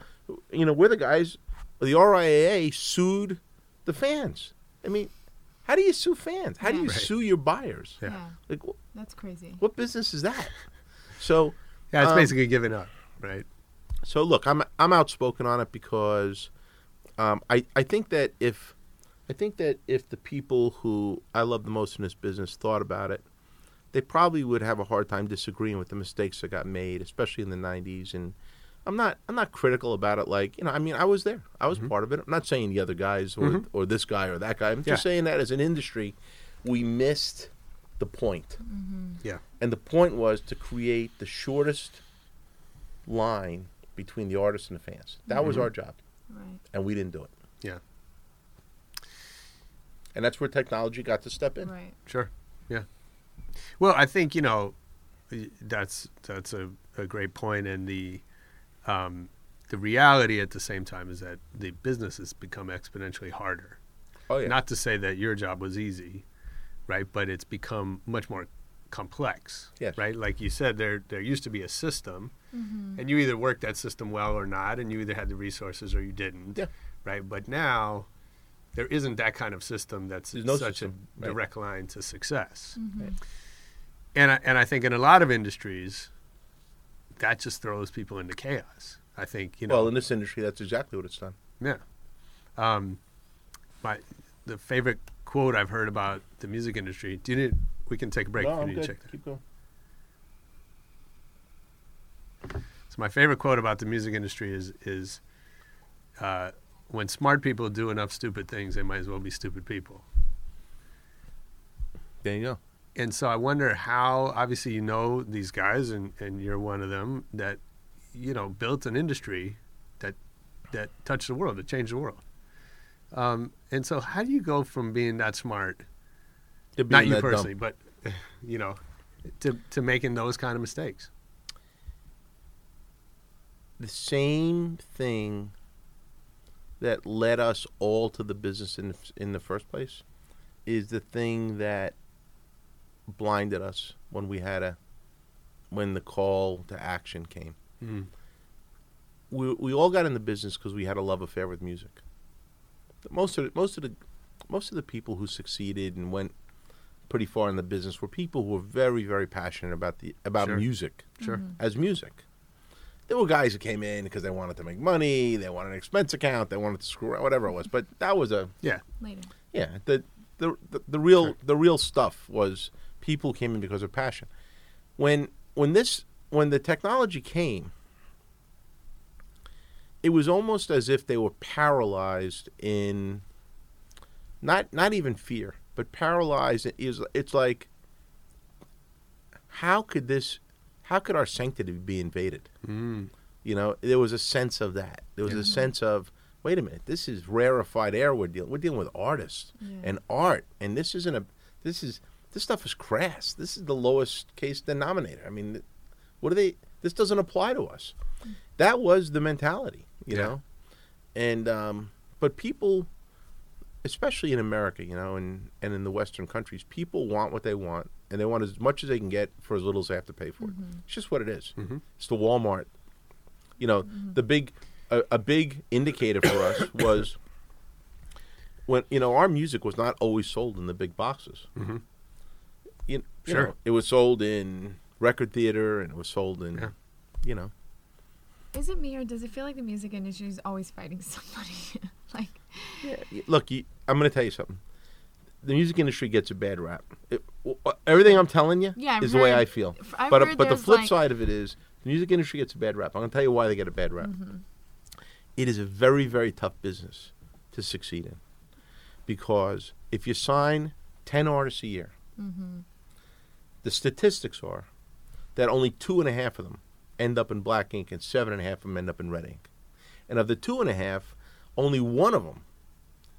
you know we're the guys. The RIAA sued the fans. I mean, how do you sue fans? How do you Right. sue your buyers? Yeah. Yeah, Like, wh- that's crazy. what business is that? So yeah. It's Um, basically giving up, right? So look, I'm I'm outspoken on it because um, I I think that if I think that if the people who I love the most in this business thought about it, they probably would have a hard time disagreeing with the mistakes that got made, especially in the '90s. And I'm not I'm not critical about it. Like you know, I mean, I was there, I was mm-hmm. part of it. I'm not saying the other guys or mm-hmm. or this guy or that guy. I'm just Yeah. saying that as an industry, we missed the point. Mm-hmm. Yeah. And the point was to create the shortest line between the artist and the fans. That was our job, Right. and we didn't do it. Yeah. And that's where technology got to step in. Right. Sure. Yeah. Well, I think you know that's that's a, a great point, and the um, the reality at the same time is that the business has become exponentially harder. Oh yeah. Not to say that your job was easy, right? But it's become much more complex. Yes. Right. Like you said, there there used to be a system, and you either worked that system well or not, and you either had the resources or you didn't. Yeah. Right. But now. There isn't that kind of system that's no such system, a right. direct line to success. Mm-hmm. And I, and I think in a lot of industries, that just throws people into chaos. I think you know. well, in this industry, that's exactly what it's done. yeah. Um, my the favorite quote I've heard about the music industry. Do you need? We can take a break. no, if you I'm need to good. check that. Keep going. So my favorite quote about the music industry is is uh, when smart people do enough stupid things, they might as well be stupid people. There you go. And so I wonder how obviously you know these guys and, and you're one of them that you know built an industry that that touched the world that changed the world um, and so how do you go from being that smart To not you that dumb. personally but you know to to making those kind of mistakes the same thing that led us all to the business in the, in the first place is the thing that blinded us when we had a when the call to action came. Mhm. We we all got in the business because we had a love affair with music. Most of the, most of the most of the people who succeeded and went pretty far in the business were people who were very very passionate about the about Sure. music sure as music. There were guys who came in because they wanted to make money, they wanted an expense account, they wanted to screw around, whatever it was. But that was a yeah Later. yeah. The the the, the real Sure. the real stuff was people came in because of passion. When when this when the technology came, it was almost as if they were paralyzed in not not even fear, but paralyzed is it's like how could this how could our sanctity be invaded? mm. You know, there was a sense of that. There was a sense of, wait a minute, this is rarefied air we're dealing. We're dealing with artists Yeah. and art, and this isn't a. This is this stuff is crass. This is the lowest case denominator. I mean, what do they? This doesn't apply to us. That was the mentality, you Yeah. know, and um, but people, especially in America, you know, and and in the Western countries, people want what they want, and they want as much as they can get for as little as they have to pay for it. It's just what it is. Mhm. It's the Walmart. You know, the big a, a big indicator for us was when you know our music was not always sold in the big boxes. You, you Sure. know, it was sold in record theater and it was sold in, Yeah. you know, Is it me or does it feel like the music industry is always fighting somebody? like, Yeah, look, you, I'm going to tell you something. The music industry gets a bad rap. It, w- w- everything I'm telling you Yeah, I've is the way I feel. f- I've but heard but the flip like- side of it is the music industry gets a bad rap. I'm going to tell you why they get a bad rap. Mm-hmm. It is a very very tough business to succeed in because if you sign 10 artists a year, Mm-hmm. The statistics are that only two and a half of them end up in black ink and seven and a half of them end up in red ink. And of the two and a half, only one of them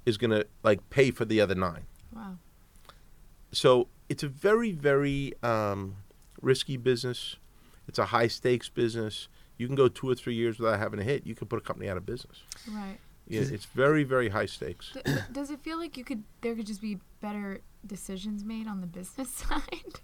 is going to like pay for the other nine. wow. So it's a very, very um, risky business. It's a high stakes business. You can go two or three years without having a hit. You can put a company out of business. Right. Yeah, It's very, very high stakes. D- does it feel like you could there could just be better decisions made on the business side?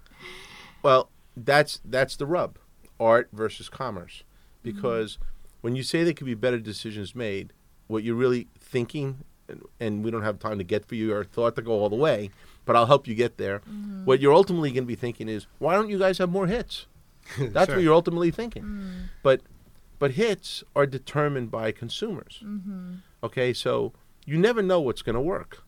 Well, that's that's the rub, art versus commerce, because when you say there could be better decisions made, what you're really thinking, and, and we don't have time to get for your thought to go all the way, but I'll help you get there. What you're ultimately going to be thinking is, why don't you guys have more hits? That's Sure. what you're ultimately thinking. Mm. But but hits are determined by consumers. Mm-hmm. Okay, so you never know what's going to work.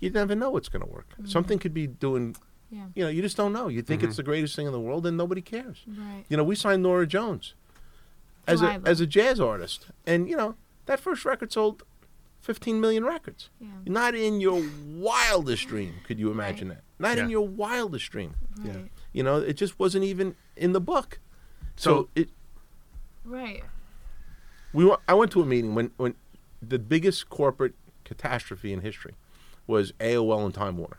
you never know what's going to work. Mm-hmm. Something could be doing, Yeah. you know, you just don't know. You think it's mm-hmm. the greatest thing in the world, and nobody cares. Right. You know, we signed Norah Jones as a as a jazz artist, and you know that first record sold 15 million records. Yeah. Not in your wildest dream could you imagine Right. that. Not in your wildest dream. Right. Yeah. You know, it just wasn't even in the book. So, So- it Right. we wa- I went to a meeting when when the biggest corporate catastrophe in history was AOL and Time Warner.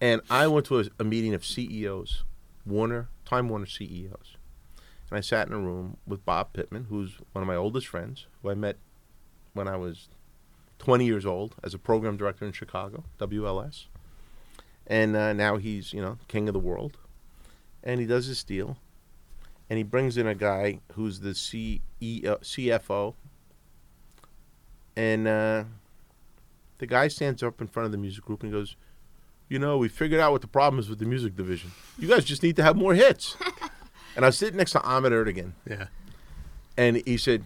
And I went to a, a meeting of CEOs, Warner, Time Warner CEOs. And I sat in a room with Bob Pittman, who's one of my oldest friends, who I met when I was 20 years old as a program director in Chicago, WLS. And uh, now he's, you know, king of the world. And he does this deal. And he brings in a guy who's the C- uh, CFO. And uh, the guy stands up in front of the music group and goes, You know, we figured out what the problem is with the music division. You guys just need to have more hits. and I was sitting next to Ahmet Ertegun. Yeah. And he said,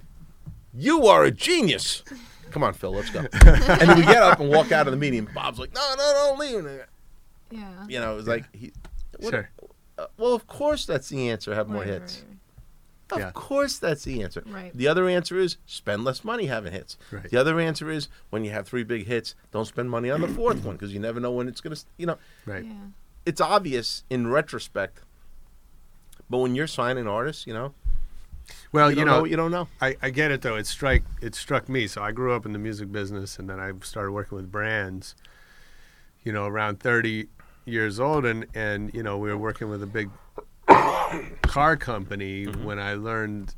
You are a genius. Come on, Phil, let's go. and then we get up and walk out of the meeting. Bob's like, No, no, no, leave. Yeah. You know, it was like, he, what- Sure. uh, well, of course that's the answer. Have more Right, hits. right, Of Yeah. course that's the answer. Right. The other answer is spend less money having hits. Right. The other answer is when you have three big hits, don't spend money on the fourth one because you never know when it's going to, you know, right. Right. Yeah. it's obvious in retrospect. But when you're signing artists, you know, Well, you, you, don't know, what you don't know. I, I get it though. It strike it struck me. So I grew up in the music business, and then I started working with brands. You know, around thirty years old, and and you know we were working with a big car company when I learned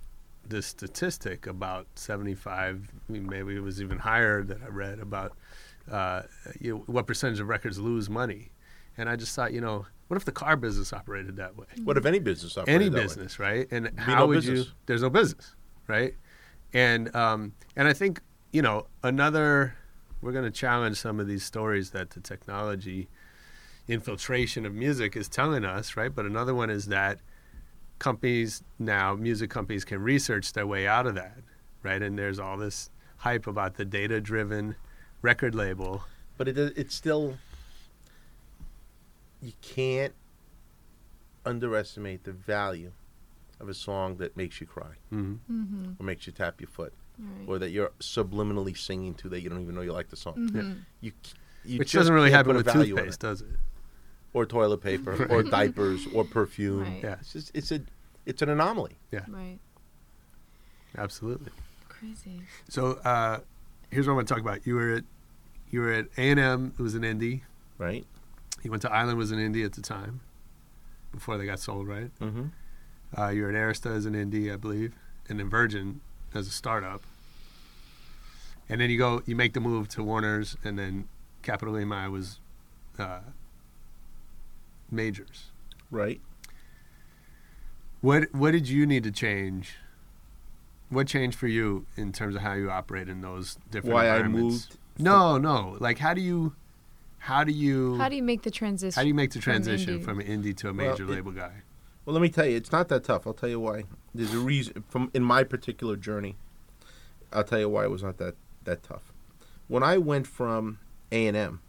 this statistic about seventy five. Maybe it was even higher that I read about uh, you know, what percentage of records lose money, and I just thought, you know. What if the car business operated that way? What if any business operated any that way? business, right? And how no would business. you? There's no business, right? And um, and I think you know another. We're going to challenge some of these stories that the technology infiltration of music is telling us, right? But another one is that companies now, music companies, can research their way out of that, right? And there's all this hype about the data-driven record label. But it, it's still, you can't underestimate the value of a song that makes you cry Mhm. Mm-hmm. or makes you tap your foot Right. or that you're subliminally singing to that you don't even know you like the song. Mhm. You, you Which just doesn't really happen with value toothpaste, does it? Or toilet paper or diapers or perfume. Right. Yeah, It's just it's a it's an anomaly. Yeah, Right. absolutely. Crazy. So uh, here's what I want to talk about. You were at you were at A and M. It was in Indy. Right? You went to Island. Was in Indy at the time, before they got sold, right? Mm-hmm. Uh, you were at Arista as an Indy, I believe, and then Virgin as a startup. And then you go, you make the move to Warner's, and then Capitol EMI was uh, majors. Right? What what did you need to change? What changed for you in terms of how you operate in those different Why I environments? moved No, no. Like how do you how do you How do you make the transition? how do you make the from transition indie? from indie to a Well, major it- label guy? Well, let me tell you, it's not that tough. I'll tell you why. There's a reason from in my particular journey. I'll tell you why it was not that that tough. When I went from A and M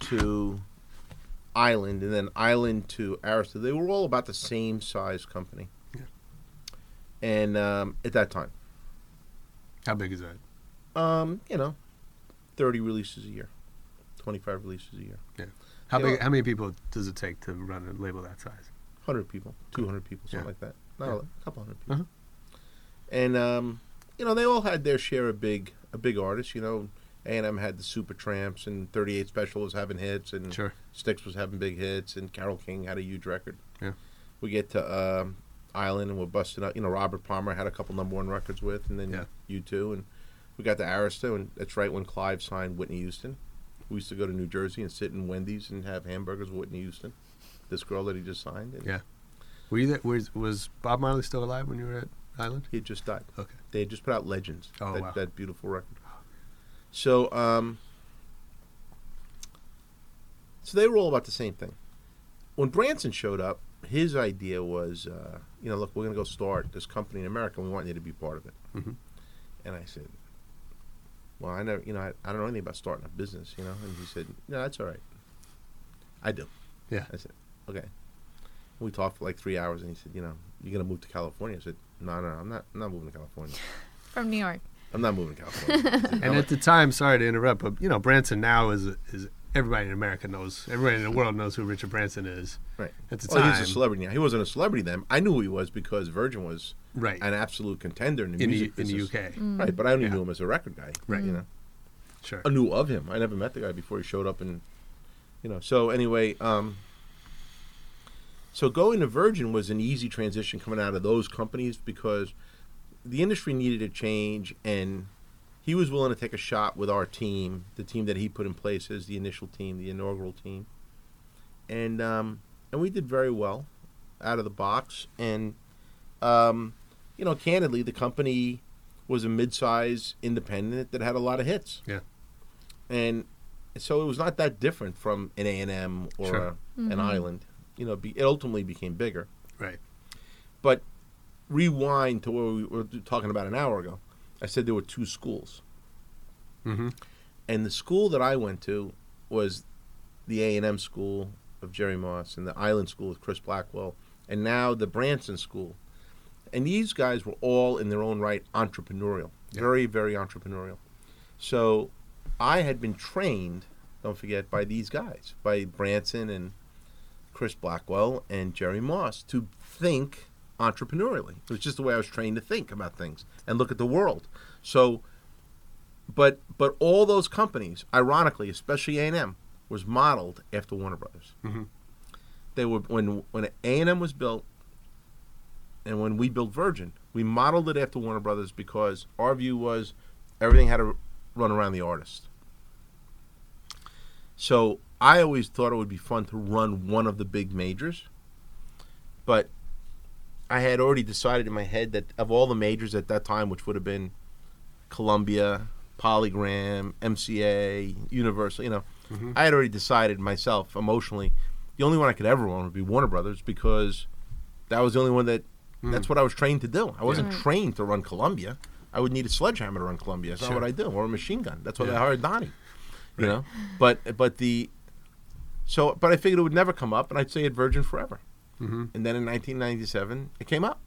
to Island, and then Island to Arista, they were all about the same size company. Yeah. And um, at that time, How big is that? um, you know, thirty releases a year, twenty-five releases a year. Yeah. How You big? know- how many people does it take to run a label that size? hundred people, two hundred people, something Yeah. like that. Not Yeah. a couple hundred people. Uh-huh. And um, you know, they all had their share of big, a big artists. You know, A and M had the Supertramps, and Thirty Eight Special was having hits, and Sure. Styx was having big hits, and Carole King had a huge record. Yeah. We get to um, Island, and we're busting up. You know, Robert Palmer had a couple number one records with, and then Yeah. U2, and we got to Arista, and that's right when Clive signed Whitney Houston. We used to go to New Jersey and sit in Wendy's and have hamburgers with Whitney Houston, this girl that he just signed. And Yeah. Were you there, was was Bob Marley still alive when you were at Island? He had just died. Okay. They had just put out Legends. Oh, that, wow. that beautiful record. So, um, so they were all about the same thing. When Branson showed up, his idea was, uh, you know, look, we're going to go start this company in America. and We want you to be part of it. Mhm. And I said, well, I never, you know, I, I don't know anything about starting a business, you know. And he said, no, that's all right. I do. Yeah. I said, okay. We talked for like three hours, and he said, you know, you're gonna move to California. I said, no, no, no I'm not. I'm not moving to California. From New York. I'm not moving to California. And "No, at the time, sorry to interrupt, but you know, Branson now is is everybody in America knows, everybody in the world knows who Richard Branson is. right. At the Well, time, he's a celebrity now. He wasn't a celebrity then. I knew who he was because Virgin was right an absolute contender in the in the music in the business. UK, Right, but I only Yeah. knew him as a record guy. Right. You know. sure. I knew of him. I never met the guy before he showed up, and you know. So anyway, um, so going to Virgin was an easy transition coming out of those companies because the industry needed a change, and he was willing to take a shot with our team, the team that he put in place as the initial team, the inaugural team, and um, and we did very well out of the box, and um, you know, candidly, the company was a mid-size independent that had a lot of hits Yeah. and so it was not that different from an A and M or Sure. a, an Island. You know, be, it ultimately became bigger. Right. But rewind to where we were talking about an hour ago. I said there were two schools, Mm-hmm. and the school that I went to was the A and M school of Jerry Moss, and the Island school with Chris Blackwell, and now the Branson school. And these guys were all in their own right entrepreneurial, Yeah. very, very entrepreneurial. So I had been trained, don't forget, by these guys, by Branson and Chris Blackwell and Jerry Moss, to think entrepreneurially. It was just the way I was trained to think about things and look at the world. So, but but all those companies, ironically, especially A and M, was modeled after Warner Brothers. Mhm. They were when when A and M was built, and when we built Virgin, we modeled it after Warner Brothers because our view was everything had to run around the artist. So I always thought it would be fun to run one of the big majors, but I had already decided in my head that of all the majors at that time, which would have been Columbia, Polygram, MCA, Universal, you know, mm-hmm. I had already decided myself emotionally the only one I could ever want would be Warner Brothers because that was the only one that mm. that's what I was trained to do. I wasn't Right. trained to run Columbia. I would need a sledgehammer to run Columbia. That's Sure. not what I do, or a machine gun. That's why Yeah. they hired Donnie. You Right. know, but but the so but I figured it would never come up, and I'd say at Virgin forever. Mm-hmm. And then in 1997, it came up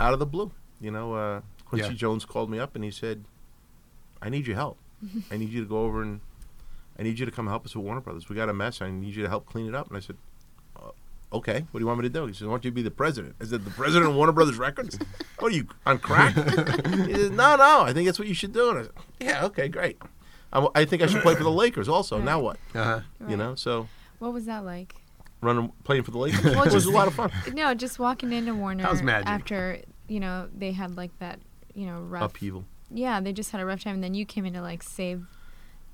out of the blue. You know, uh, Quincy Yeah. Jones called me up and he said, "I need your help. I need you to go over and I need you to come help us with Warner Brothers. We got a mess. I need you to help clean it up." And I said, uh, "Okay. What do you want me to do?" He said, "I want you to be the president." I said, "The president of Warner Brothers Records? What are you on crack?" he said, "No, no. I think that's what you should do." And I said, "Yeah, okay, great. I, I think I should play for the Lakers also. Now what? Uh-huh. You know, so." What was that like? Running, playing for the Lakers, Well, it was just- a lot of fun. No, just walking into Warner was magic. after you know they had like that you know rough. Upheaval. Yeah, they just had a rough time, and then you came in to like save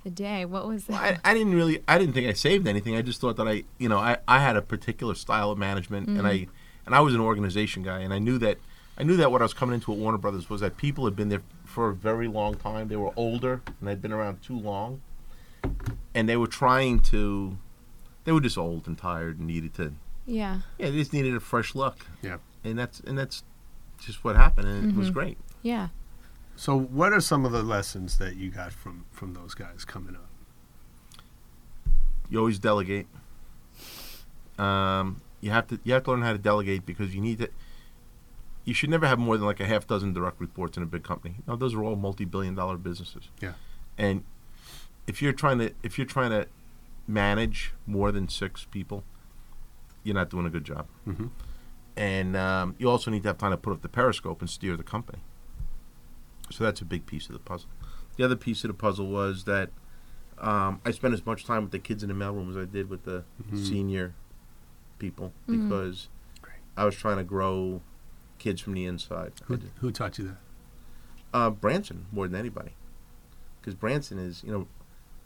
the day. What was that? Well, I, I didn't really. I didn't think I saved anything. I just thought that I, you know, I, I had a particular style of management, and I, mm-hmm. and I was an organization guy, and I knew that, I knew that what I was coming into at Warner Brothers was that people had been there for a very long time. They were older and they'd been around too long, and they were trying to, they were just old and tired and needed to, yeah, yeah, they just needed a fresh look, Yeah. and that's and that's just what happened, and it was great. yeah. So, what are some of the lessons that you got from from those guys coming up? you always delegate. Um, you have to you have to learn how to delegate because you need to. You should never have more than like a half dozen direct reports in a big company. Now those are all multi-billion dollar businesses. Yeah. And if you're trying to if you're trying to manage more than six people, you're not doing a good job. Mhm. And um, you also need to have time to put up the periscope and steer the company. So that's a big piece of the puzzle. The other piece of the puzzle was that um, I spent as much time with the kids in the mailroom as I did with the senior people Mhm. because Great. I was trying to grow kids from the inside. Who, who taught you that? Uh, Branson more than anybody, because Branson is you know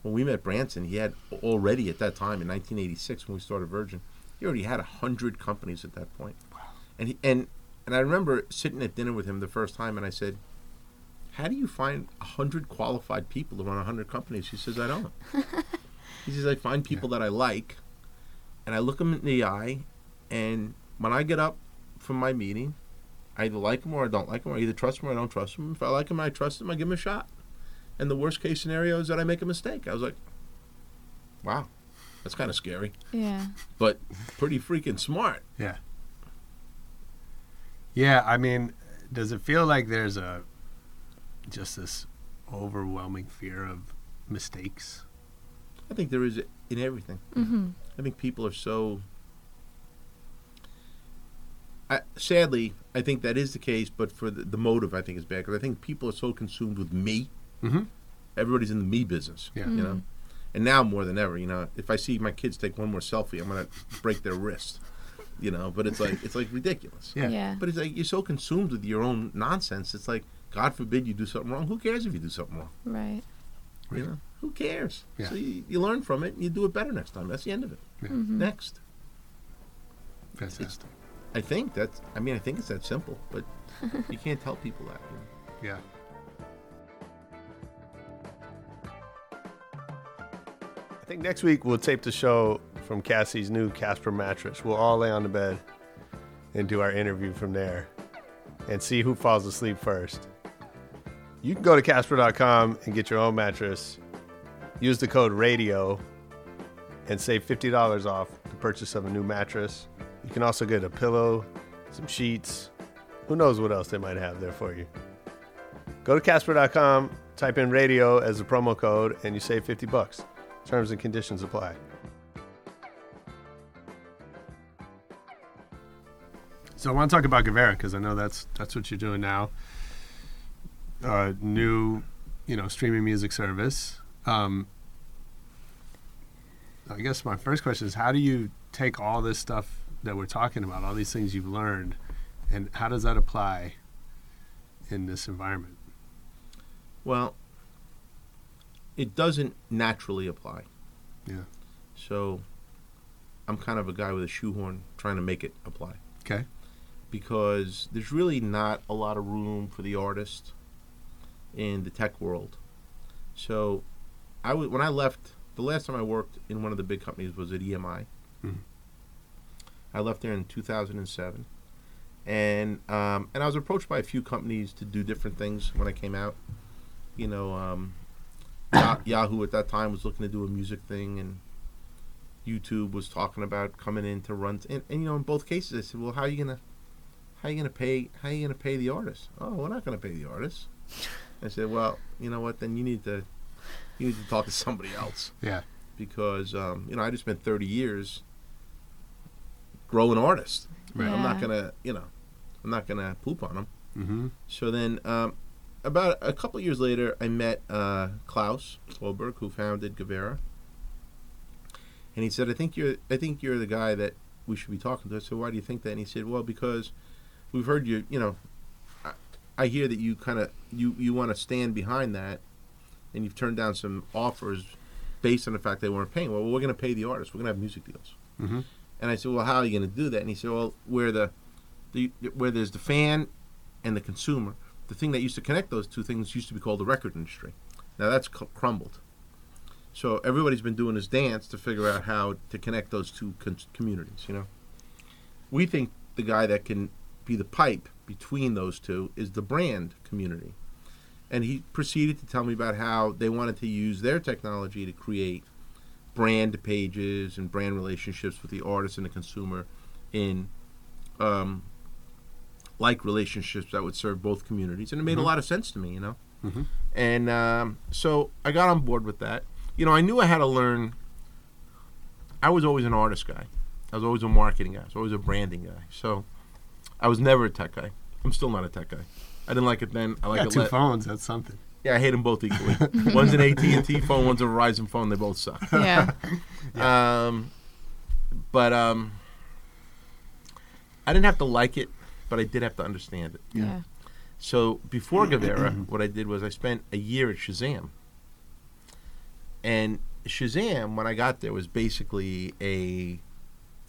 when we met Branson, he had already at that time in 1986 when we started Virgin, he already had a hundred companies at that point. Wow. And he, and and I remember sitting at dinner with him the first time, and I said, "How do you find a hundred qualified people to run a hundred companies?" He says, "I don't." he says, "I find people that I like, and I look them in the eye, and when I get up from my meeting, I either like them or I don't like them. I either trust them or I don't trust them. If I like them, I trust them. I give them a shot. And the worst case scenario is that I make a mistake. I was like, wow, that's kind of scary, Yeah. but pretty freaking smart. Yeah. Yeah, I mean, does it feel like there's a just this overwhelming fear of mistakes? I think there is in everything. Mm-hmm. I think people are so. I, sadly, I think that is the case, but for the, the motive, I think is bad because I think people are so consumed with me. Mm-hmm. Everybody's in the me business. Yeah. You know, and now more than ever, you know, if I see my kids take one more selfie, I'm gonna break their wrist. You know, but it's like it's like ridiculous. Yeah. Yeah. But it's like you're so consumed with your own nonsense. It's like God forbid you do something wrong. Who cares if you do something wrong? Right. You know, who cares? Yeah. So you, you learn from it and you do it better next time. That's the end of it. Yeah. Mm-hmm. Next. Fantastic. I think that's. I mean, I think it's that simple, but you can't tell people that. You know? Yeah. I think next week we'll tape the show from Cassie's new Casper mattress. We'll all lay on the bed and do our interview from there and see who falls asleep first. You can go to Casper.com and get your own mattress. Use the code RADIO and save $50 off the purchase of a new mattress. You can also get a pillow, some sheets. Who knows what else they might have there for you. Go to Casper.com, type in radio as a promo code, and you save 50 bucks. Terms and conditions apply. So I want to talk about Guvera because I know that's that's what you're doing now. Uh, new, you know, streaming music service. Um, I guess my first question is, how do you take all this stuff that we're talking about, all these things you've learned, and how does that apply in this environment? Well, it doesn't naturally apply. Yeah. So, I'm kind of a guy with a shoehorn trying to make it apply Okay. because there's really not a lot of room for the artist in the tech world. So, I w- when I left the last time I worked in one of the big companies was at EMI. Mhm. I left there in 2007, and um, and I was approached by a few companies to do different things when I came out. You know, um, Yahoo at that time was looking to do a music thing, and YouTube was talking about coming in to run. And, and you know, in both cases, I said, "Well, how are you gonna, how are you gonna pay? How are you gonna pay the artist? Oh, we're not gonna pay the artist." I said, "Well, you know what? Then you need to, you need to talk to somebody else Yeah. because um, you know I just spent 30 years growing artists. Right. I'm not gonna, you know, I'm not gonna poop on them." Mm-hmm. So then, um, about a couple years later, I met uh, Klaus Holberg, who founded Guvera, and he said, "I think you're, I think you're the guy that we should be talking to." I said, "Why do you think that?" And he said, "Well, because we've heard you. You know, I, I hear that you kind of you you want to stand behind that, and you've turned down some offers based on the fact they weren't paying. Well, we're going to pay the artists. We're going to have music deals." Mm-hmm. And I said, "Well, how are you going to do that?" And he said, "Well, where the, the where there's the fan and the consumer, the thing that used to connect those two things used to be called the record industry. Now that's crumbled. So everybody's been doing this dance to figure out how to connect those two con- communities. You know, we think the guy that can be the pipe between those two is the brand community." And he proceeded to tell me about how they wanted to use their technology to create brand pages and brand relationships with the artist and the consumer in um, like relationships that would serve both communities and it made a lot of sense to me you know? Mhm. and um, so i got on board with that. You know i knew i had to learn i was always an artist guy. I was always a marketing guy. I was always a branding guy. So i was never a tech guy. I'm still not a tech guy. I didn't like it then. I like Got it two le- phones. That's something. yeah i hate them both equally. One's an at&t phone one's a verizon phone. They both suck. Yeah. um, but um, I didn't have to like it, but I did have to understand it. yeah. So before Guvera, what I did was I spent a year at Shazam. And Shazam, when I got there, was basically a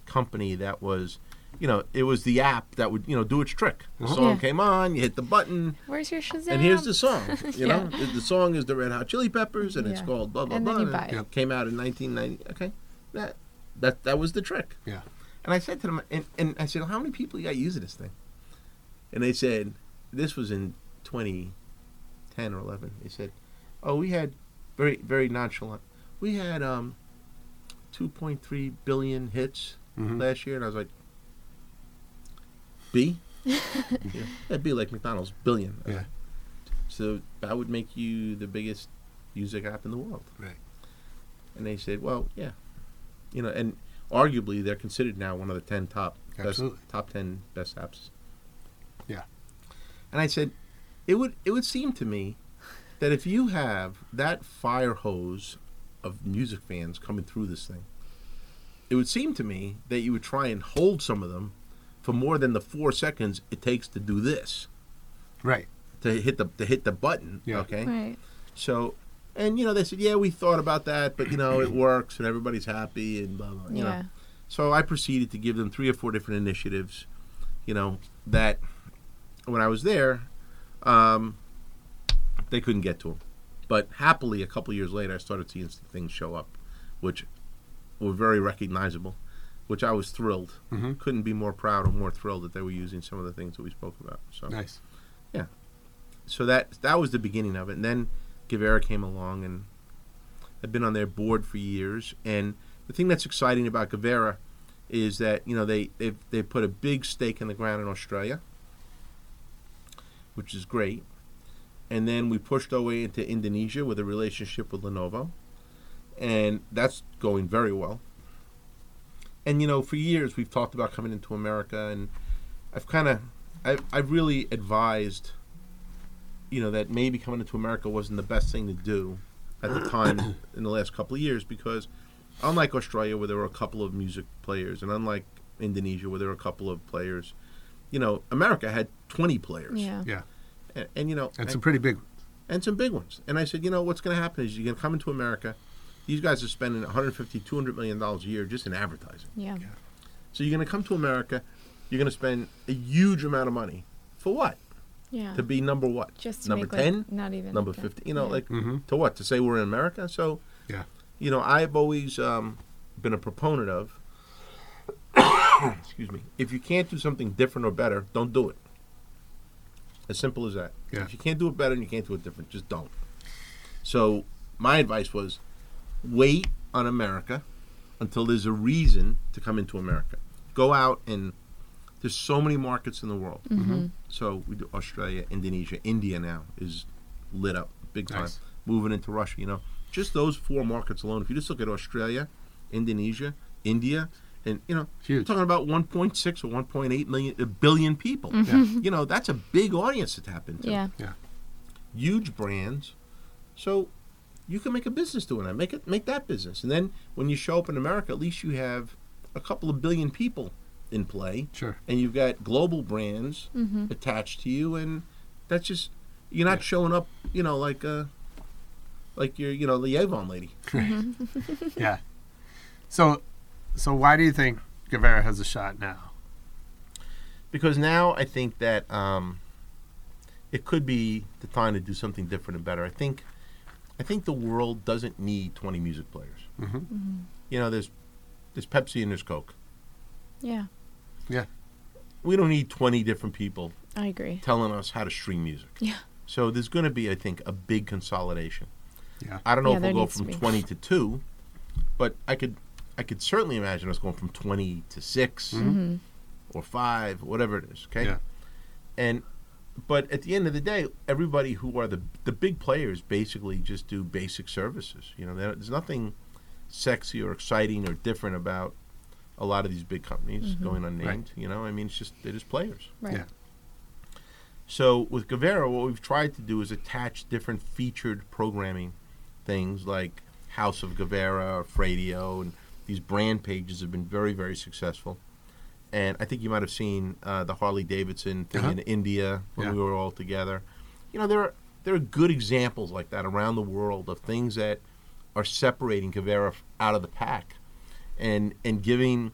company that was, you know, it was the app that would, you know, do its trick. The Uh-huh. song Yeah. came on, you hit the button, Where's your Shazam? and here's the song. You know, Yeah. the, the song is the Red Hot Chili Peppers, and it's called blah blah And blah. then you and buy it. Yep. Came out in 1990. Okay, that that that was the trick. Yeah. And I said to them, and, and I said, how many people you got using this thing? And they said, this was in 2010 or 11. They said, Oh, we had very very nonchalant. We had um, 2.3 billion hits Mhm. last year, and I was like, B. yeah, yeah, B like McDonald's billion. Yeah. So that would make you the biggest music app in the world. Right. And they said, well, yeah, you know, and arguably they're considered now one of the ten top best, top ten best apps. Yeah. And I said, it would it would seem to me that if you have that fire hose of music fans coming through this thing, it would seem to me that you would try and hold some of them for more than the four seconds it takes to do this Right. to hit the to hit the button. Yeah. Okay. Right. So, and you know, they said, yeah, we thought about that, but you know, it works and everybody's happy and blah blah. You Yeah. know. So I proceeded to give them three or four different initiatives, you know, that when I was there, um, they couldn't get to them. But happily, a couple years later, I started seeing things show up, which were very recognizable, which I was thrilled. Mhm. Couldn't be more proud or more thrilled that they were using some of the things that we spoke about. So Nice. Yeah. So that that was the beginning of it. And then Guvera came along, and I've been on their board for years. And the thing that's exciting about Guvera is that you know they they they put a big stake in the ground in Australia, which is great. And then we pushed our way into Indonesia with a relationship with Lenovo, and that's going very well. And you know, for years we've talked about coming into America, and I've kind of, I've, I've really advised you know that maybe coming into America wasn't the best thing to do at the time in the last couple of years because unlike Australia where there were a couple of music players and unlike Indonesia where there were a couple of players, you know America had 20 players Yeah. Yeah. and, and you know And some pretty big. and some big ones. And I said, you know, what's going to happen is you're going to come into America. These guys are spending 150, 200 million dollars a year just in advertising. Yeah. yeah. So you're going to come to America, you're going to spend a huge amount of money for what? Yeah. To be number what? Just to number make, like, 10? not even number like 50 you know yeah. like Mhm. to what to say we're in america so Yeah. you know i've always um, been a proponent of excuse me if you can't do something different or better don't do it as simple as that Yeah. if you can't do it better and you can't do it different just don't so my advice was wait on america until there's a reason to come into america go out and there's so many markets in the world Mm-hmm. so we do Australia, Indonesia, India now is lit up big time. Nice. Moving into Russia, you know, just those four markets alone. If you just look at Australia, Indonesia, India, and you know, you're Huge. talking about 1.6 or 1.8 million a billion people. Yeah. You know, that's a big audience to tap into. Mm-hmm. Yeah. Huge brands. So you can make a business doing that. Make it make that business. And then when you show up in America, at least you have a couple of billion people in play Sure. and you've got global brands Mm-hmm. attached to you, and that's just you're not showing up, you know, like uh, like you're, you know, the Avon lady. Yeah. So, so why do you think Guvera has a shot now? Because now I think that um, it could be the time to do something different and better. I think, I think the world doesn't need 20 music players. Mhm. You know, there's there's Pepsi and there's Coke. Yeah. Yeah. We don't need 20 different people I agree. telling us how to stream music. Yeah. So there's going to be, I think, a big consolidation. Yeah. I don't know Yeah, if we'll go needs to from 20 to 2, but I could I could certainly imagine us going from 20 to 6 Mm-hmm. or 5, whatever it is, okay? Yeah. And but at the end of the day, everybody who are the the big players basically just do basic services. You know, there's nothing sexy or exciting or different about a lot of these big companies going unnamed. You know, I mean, it's just they're just players. Right. Yeah. So with Guvera, what we've tried to do is attach different featured programming things like House of Guvera, or Fradio, and these brand pages have been very, very successful. And I think you might have seen uh, the Harley Davidson thing Uh-huh. in India when Yeah. we were all together. You know, there are there are good examples like that around the world of things that are separating f- out of the pack, and and giving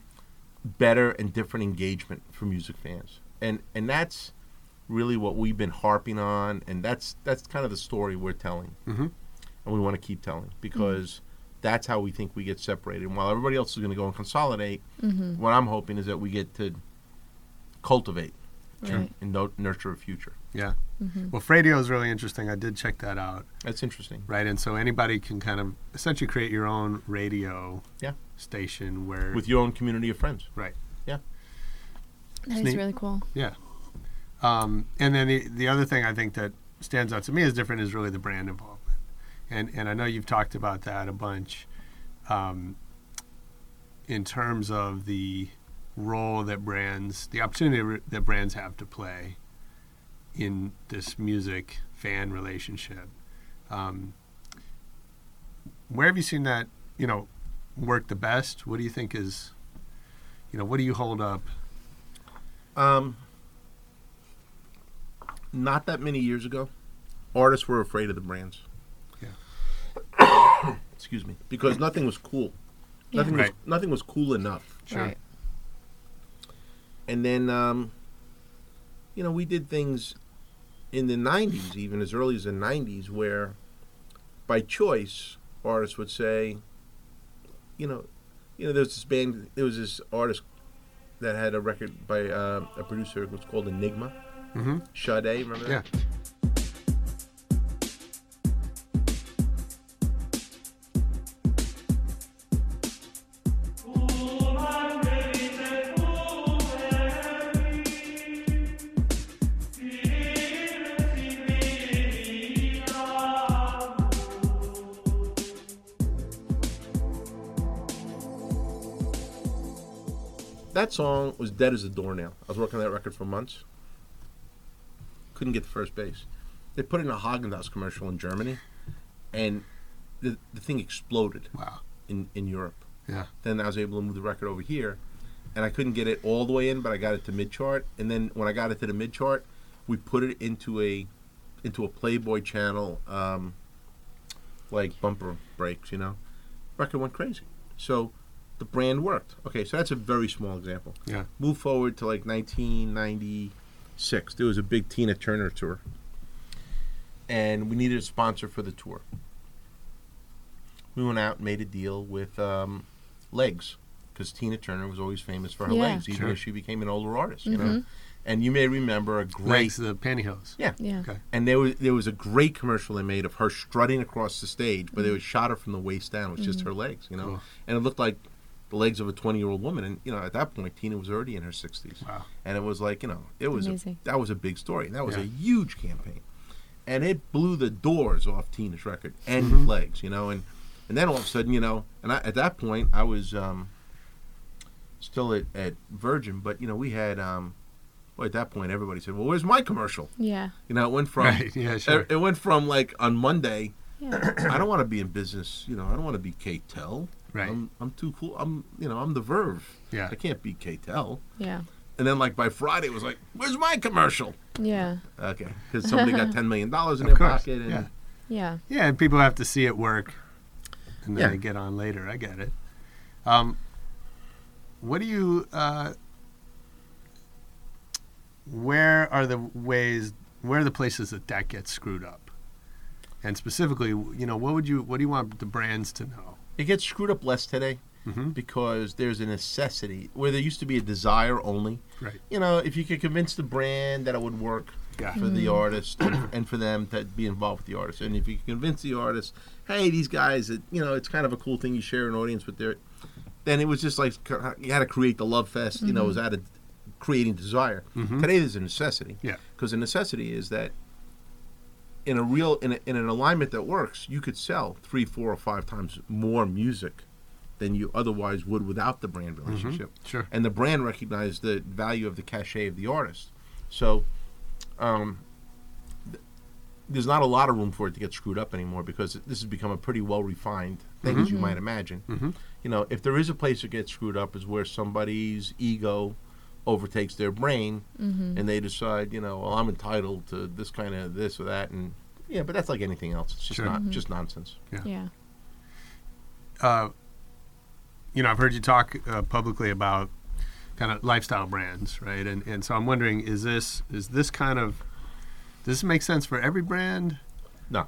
better and different engagement for music fans. And and that's really what we've been harping on, and that's that's kind of the story we're telling, Mhm. and we want to keep telling because that's how we think we get separated. And while everybody else is going to go and consolidate, Mm-hmm. what I'm hoping is that we get to cultivate Right. and no, nurture a future. Yeah. Well, Fradio is really interesting. I did check that out. That's interesting. Right, and so anybody can kind of essentially create your own radio Yeah. station where With your own community of friends. right, Yeah. That is Sneak- really cool. yeah. Um, and then the the other thing I think that stands out to me as different is really the brand involvement, and and I know you've talked about that a bunch, um, in terms of the role that brands, the opportunity that brands have to play in this music fan relationship. Um, where have you seen that, you know, work the best? What do you think is, you know, what do you hold up? Um, not that many years ago, artists were afraid of the brands. Yeah. Excuse me, because nothing was cool. Yeah. Nothing Right. was nothing was cool enough. Sure. Right. And then, um, you know, we did things in the '90s, even as early as the '90s, where by choice artists would say, you know, you know, there was this band, there was this artist that had a record by uh, a producer. It was called Enigma. Mm-hmm. Sade, remember Yeah. That? Song was dead as a doornail. I was working on that record for months. Couldn't get the first base. They put it in a Haagen-Dazs commercial in Germany, and the, the thing exploded Wow. in, in Europe. Yeah. Then I was able to move the record over here, and I couldn't get it all the way in, but I got it to mid chart. And then when I got it to the mid chart, we put it into a into a Playboy channel, um, like bumper breaks. You know, record went crazy. So the brand worked. Okay, so that's a very small example. Yeah. Move forward to like 1996. There was a big Tina Turner tour, and we needed a sponsor for the tour. We went out and made a deal with um, L'eggs because Tina Turner was always famous for her Yeah. legs, even Sure. as she became an older artist. You know, Mhm. and you may remember a great L'eggs, the pantyhose. yeah. Yeah. Okay. And there was there was a great commercial they made of her strutting across the stage, but they was shot her from the waist down. It was just her legs, you know, Cool. and it looked like the legs of a twenty year old woman. And you know, at that point, Tina was already in her sixties, Wow. and it was like you know, it was a, that was a big story. And that was Yeah. a huge campaign, and it blew the doors off Tina's record and Mm-hmm. legs, you know, and and then all of a sudden, you know, and I, at that point, I was um, still at, at Virgin, but you know, we had. Um, well, at that point, everybody said, "Well, where's my commercial?" Yeah. You know, it went from Right. Yeah. Sure. it, it went from like on Monday. Yeah. I don't want to be in business. You know, I don't want to be Kate Tell. Right. I'm, I'm too cool. I'm you know I'm the Verve. Yeah. I can't beat Kate Tell. Yeah. And then like by Friday it was like, where's my commercial? Yeah. Okay, because somebody got ten million dollars in Of their course, pocket. And yeah. Yeah. Yeah, and people have to see it work, and then Yeah. they get on later. I get it. Um, what do you? Uh, where are the ways? Where are the places that that gets screwed up? And specifically, you know, what would you? What do you want the brands to know? It gets screwed up less today Mhm. because there's a necessity where there used to be a desire only. Right. You know, if you could convince the brand that it would work Yeah. for the mm. artist and, and for them to be involved with the artist, and if you can convince the artist, hey, these guys, it, you know, it's kind of a cool thing you share an audience with their, then it was just like you had to create the love fest. You know, it was mm-hmm. out of creating desire. Mm-hmm. Today there's a necessity. Yeah. Because the necessity is that in a real in, a, in an alignment that works, you could sell three, four, or five times more music than you otherwise would without the brand relationship. Sure. And the brand recognized the value of the cachet of the artist. So, um, th- there's not a lot of room for it to get screwed up anymore because this has become a pretty well refined thing, as you might imagine. Mhm. You know, if there is a place that gets screwed up, is where somebody's ego overtakes their brain and they decide, you know, well, I'm entitled to this kind of this or that, and yeah, but that's like anything else. It's just Sure. not just nonsense. Yeah. uh, you know, I've heard you talk uh, publicly about kind of lifestyle brands, right? And and so I'm wondering, is this is this kind of does this make sense for every brand? No,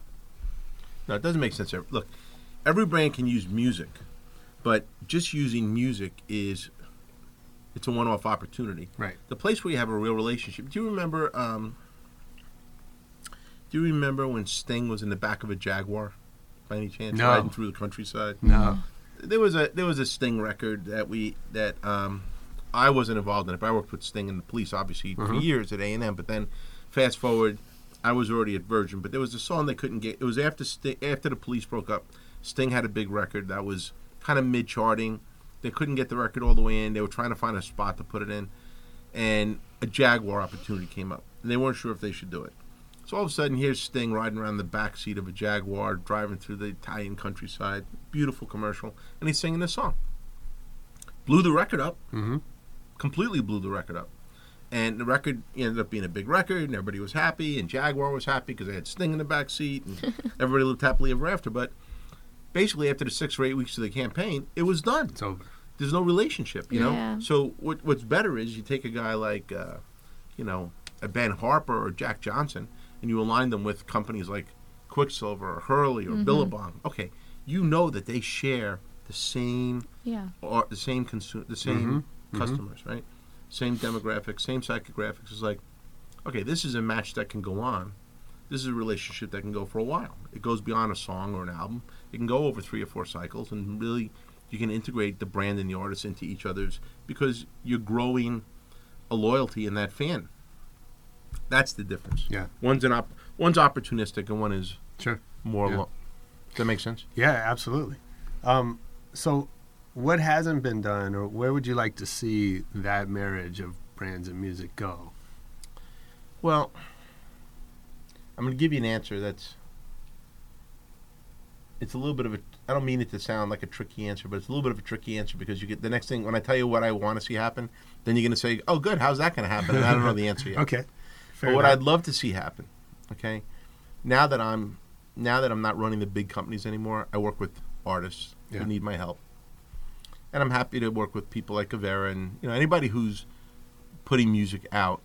no, it doesn't make sense. Look, every brand can use music, but just using music is it's a one-off opportunity. Right. The place where you have a real relationship. Do you remember? Um, do you remember when Sting was in the back of a Jaguar, by any chance, No. riding through the countryside? No. There was a there was a Sting record that we that um, I wasn't involved in it, but I worked with Sting and the police obviously for years at A and M. But then, fast forward, I was already at Virgin. But there was a song they couldn't get. It was after Sting, after the police broke up. Sting had a big record that was kind of mid charting. They couldn't get the record all the way in. They were trying to find a spot to put it in, and a Jaguar opportunity came up. And they weren't sure if they should do it. So all of a sudden, here's Sting riding around the back seat of a Jaguar, driving through the Italian countryside. Beautiful commercial, and he's singing this song. Blew the record up. Mm-hmm. Completely blew the record up, and the record ended up being a big record, and everybody was happy, and Jaguar was happy because they had Sting in the back seat, and everybody lived happily ever after. But basically, after the six or eight weeks of the campaign, it was done It's over. there's no relationship, you know. So what, what's better is you take a guy like, uh, you know, a Ben Harper or Jack Johnson, and you align them with companies like Quiksilver or Hurley or mm-hmm. Billabong. Okay, you know that they share the same Yeah. or the same consumer, the same mm-hmm. Mm-hmm. customers, right? Same demographics, same psychographics. It's like, okay, this is a match that can go on. This is a relationship that can go for a while. It goes beyond a song or an album. It can go over three or four cycles, and really, you can integrate the brand and the artist into each other's because you're growing a loyalty in that fan. That's the difference. Yeah. One's an op- one's opportunistic, and one is Sure. more. Yeah. Lo- Does that make sense? Yeah, absolutely. Um, so, what hasn't been done, or where would you like to see that marriage of brands and music go? Well, I'm going to give you an answer that's. It's a little bit of a. I don't mean it to sound like a tricky answer, but it's a little bit of a tricky answer because you get the next thing when I tell you what I want to see happen, then you're going to say, "Oh, good, how's that going to happen?" And I don't know the answer yet. Okay. Fair but what enough. I'd love to see happen, okay, now that I'm now that I'm not running the big companies anymore, I work with artists Yeah. who need my help, and I'm happy to work with people like Guvera and you know anybody who's putting music out.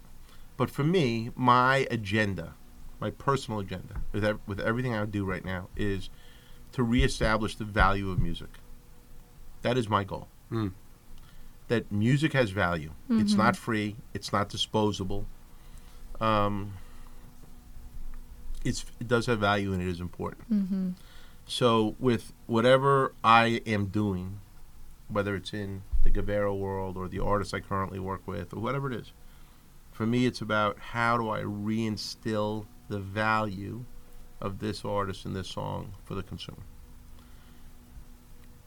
But for me, my agenda, my personal agenda, with with everything I do right now, is to reestablish the value of music. That is my goal. Mm. That music has value. It's not free. It's not disposable. Um, it's it does have value and it is important. Mm-hmm. So with whatever I am doing, whether it's in the Guvera world or the artists I currently work with or whatever it is, for me it's about how do I reinstill the value of this artist and this song for the consumer.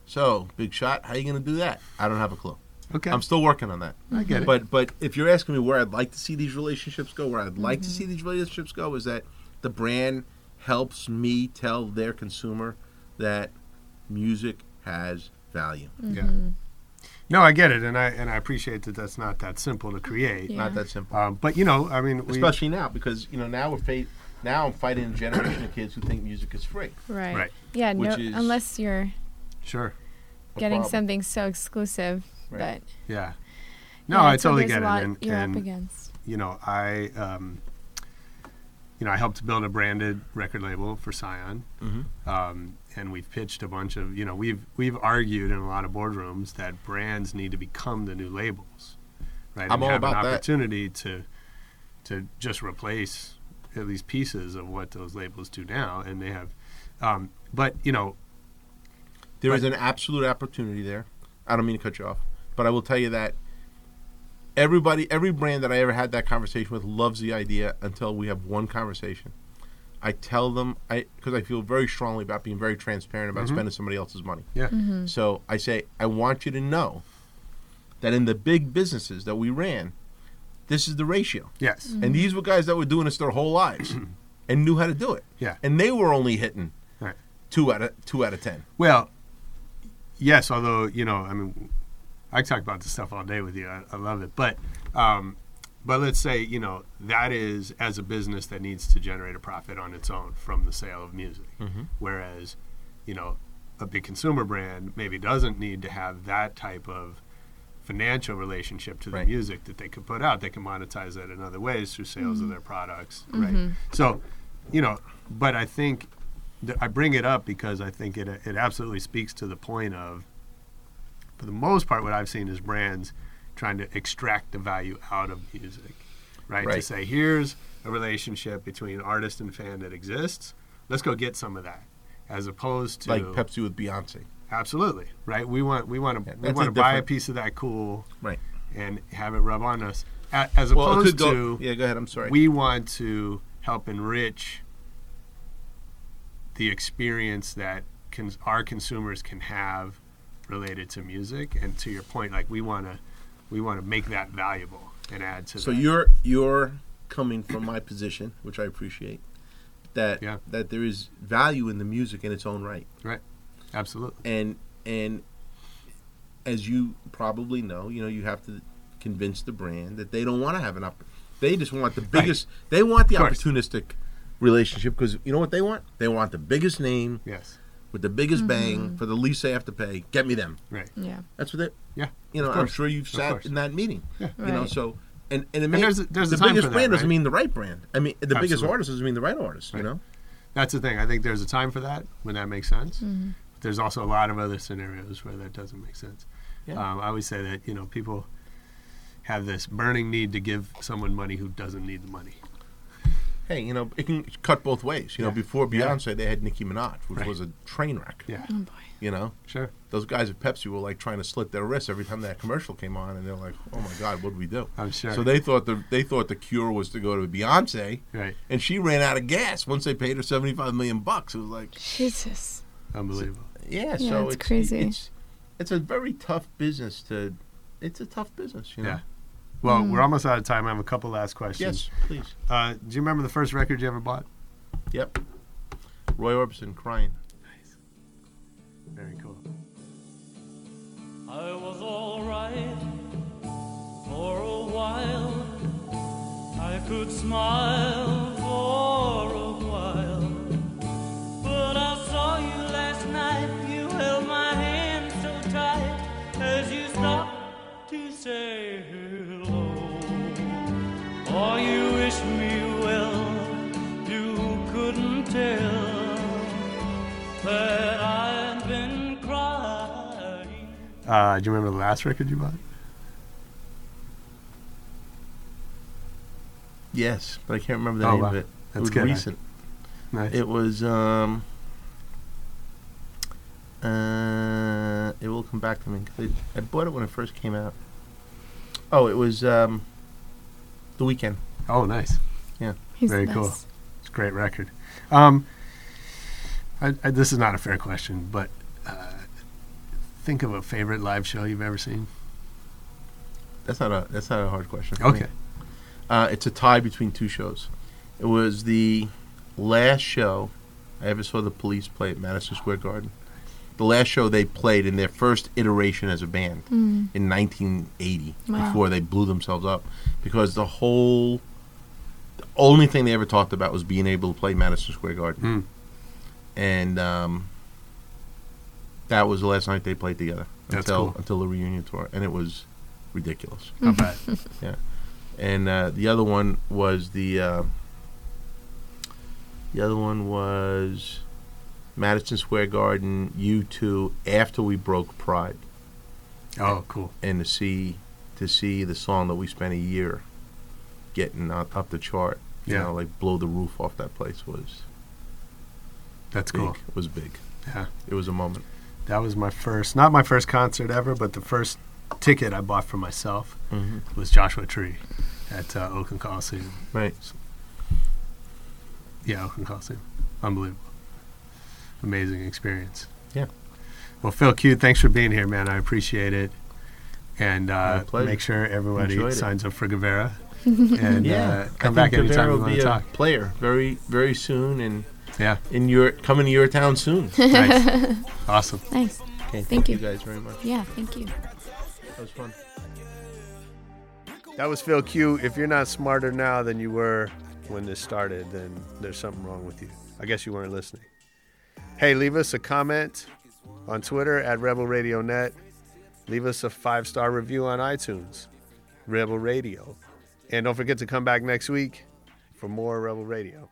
So, big shot, how are you going to do that? I don't have a clue. Okay. I'm still working on that. I get it. But but if you're asking me where I'd like to see these relationships go, where I'd like to see these relationships go, is that the brand helps me tell their consumer that music has value. Yeah. No, I get it, and I and I appreciate that. That's not that simple to create. Yeah. Not that simple. Um, but you know, I mean, we, Especially now, because you know now we're fa- now I'm fighting a generation of kids who think music is free. Right. Right. Yeah. No. Which is- Unless you're sure. Getting problem. something so exclusive Right. that. Yeah. No, yeah, I totally get a it, and, you're and up against. you know, I, um, you know, I helped build a branded record label for Scion, Mhm. um, and we've pitched a bunch of, you know, we've we've argued in a lot of boardrooms that brands need to become the new labels, right? I'm and all have about an that. opportunity to to just replace at least pieces of what those labels do now, and they have, um, but you know, There is But- an absolute opportunity there. I don't mean to cut you off, but I will tell you that everybody, every brand that I ever had that conversation with loves the idea until we have one conversation. I tell them, I because I feel very strongly about being very transparent about spending somebody else's money. yeah, So I say, I want you to know that in the big businesses that we ran, this is the ratio. yes, And these were guys that were doing this their whole lives and knew how to do it. yeah. And they were only hitting Right. two out of two out of ten. Well, yes, although you know, I mean, I talk about this stuff all day with you. I, I love it, but um, but let's say you know that is as a business that needs to generate a profit on its own from the sale of music, whereas you know a big consumer brand maybe doesn't need to have that type of financial relationship to the Right. music that they could put out. They can monetize that in other ways through sales of mm-hmm. their products, mm-hmm. right? So, you know, but I think th- I bring it up because I think it it absolutely speaks to the point of, for the most part, what I've seen is brands trying to extract the value out of music, right? To say here's a relationship between artist and fan that exists. Let's go get some of that, as opposed to like Pepsi with Beyonce. Absolutely, right? We want we want to Yeah, we want to buy a piece of that cool Right. and have it rub on us, as Well, opposed go. to Yeah, go ahead. I'm sorry. we want to help enrich the experience that cons- our consumers can have related to music and to your point like we want to we want to make that valuable and add to So that. you're you're coming from my position, which I appreciate. That Yeah. that there is value in the music in its own right, right absolutely and and as you probably know, you know you have to convince the brand that they don't want to have an up. They just want the biggest. They want the opportunistic relationship because you know what they want. They want the biggest name yes with the biggest mm-hmm. bang for the least they have to pay. Get me them. right Yeah. That's what they. yeah You know, I'm sure you've sat in that meeting. Yeah. You know, so and and, it may, there's a- there's a the time biggest for that, brand doesn't mean the right brand. I mean, the biggest artist doesn't mean the right artist. You know. that's the thing i think there's a time for that when that makes sense but there's also a lot of other scenarios where that doesn't make sense Yeah. um, i always say that you know people have this burning need to give someone money who doesn't need the money Hey, you know, it can cut both ways. You know, Yeah. before Yeah. Beyonce, they had Nicki Minaj, which Right. was a train wreck. yeah Oh boy. You know, sure those guys at Pepsi were like trying to slit their wrists every time that commercial came on, and they're like, "Oh my God, what do we do?" i'm sure So they thought the they thought the cure was to go to Beyonce, right and she ran out of gas once they paid her seventy five million bucks. It was like, Jesus. unbelievable yeah, Yeah, so it's it's crazy. It's it's a very tough business to. It's a tough business, you know. Yeah. Well, we're almost out of time. I have a couple last questions. Yes, please. Uh, do you remember the first record you ever bought? Yep. Roy Orbison crying. Nice. Very cool. I was alright for a while. I could smile for my hand so tight as you stopped to say hello. Oh, you wish me well. You couldn't tell that I'd been crying. Uh, do you remember the last record you bought? Yes, but I can't remember the Oh, name wow. of it. That's it was good. recent. Nice. It was um uh it will come back to me. 'cause I, I bought it when it first came out. Oh, it was um The Weeknd. oh, nice. He's Very cool. It's a great record. Um, I, I, this is not a fair question, but uh, think of a favorite live show you've ever seen. That's not a that's not a hard question. for me. Okay. Uh, it's a tie between two shows. It was the last show I ever saw the Police play at Madison Square Garden. The last show they played in their first iteration as a band in 1980, Wow. before they blew themselves up, because the whole, the only thing they ever talked about was being able to play Madison Square Garden, Mm. and um, that was the last night they played together That's until cool. until the reunion tour, and it was ridiculous Not bad. Yeah. And uh, the other one was the uh, the other one was Madison Square Garden U2 after we broke Pride oh, cool. and to see to see the song that we spent a year getting up, up the chart you Yeah. know like blow the roof off that place was That's big cool. was big Yeah. it was a moment That was my first, not my first concert ever, but the first ticket I bought for myself mm-hmm. was Joshua Tree at uh, Oakland Coliseum. right Yeah, Oakland Coliseum. Unbelievable. Amazing experience. Yeah. Well, Phil Q, thanks for being here, man. I appreciate it. And uh, make sure everybody Enjoyed it. signs up for Guvera. and yeah uh, come I back think anytime Guvera you will want be to a talk. player very very soon and Yeah. in your coming to your town soon Nice. awesome. Nice. okay, Thank you you. guys very much Yeah, thank you. that was fun That was Phil Q. If you're not smarter now than you were when this started, then there's something wrong with you. I guess you weren't listening. Hey, leave us a comment on Twitter at Rebel Radio Net. Leave us a five star review on iTunes, Rebel Radio. And don't forget to come back next week for more Rebel Radio.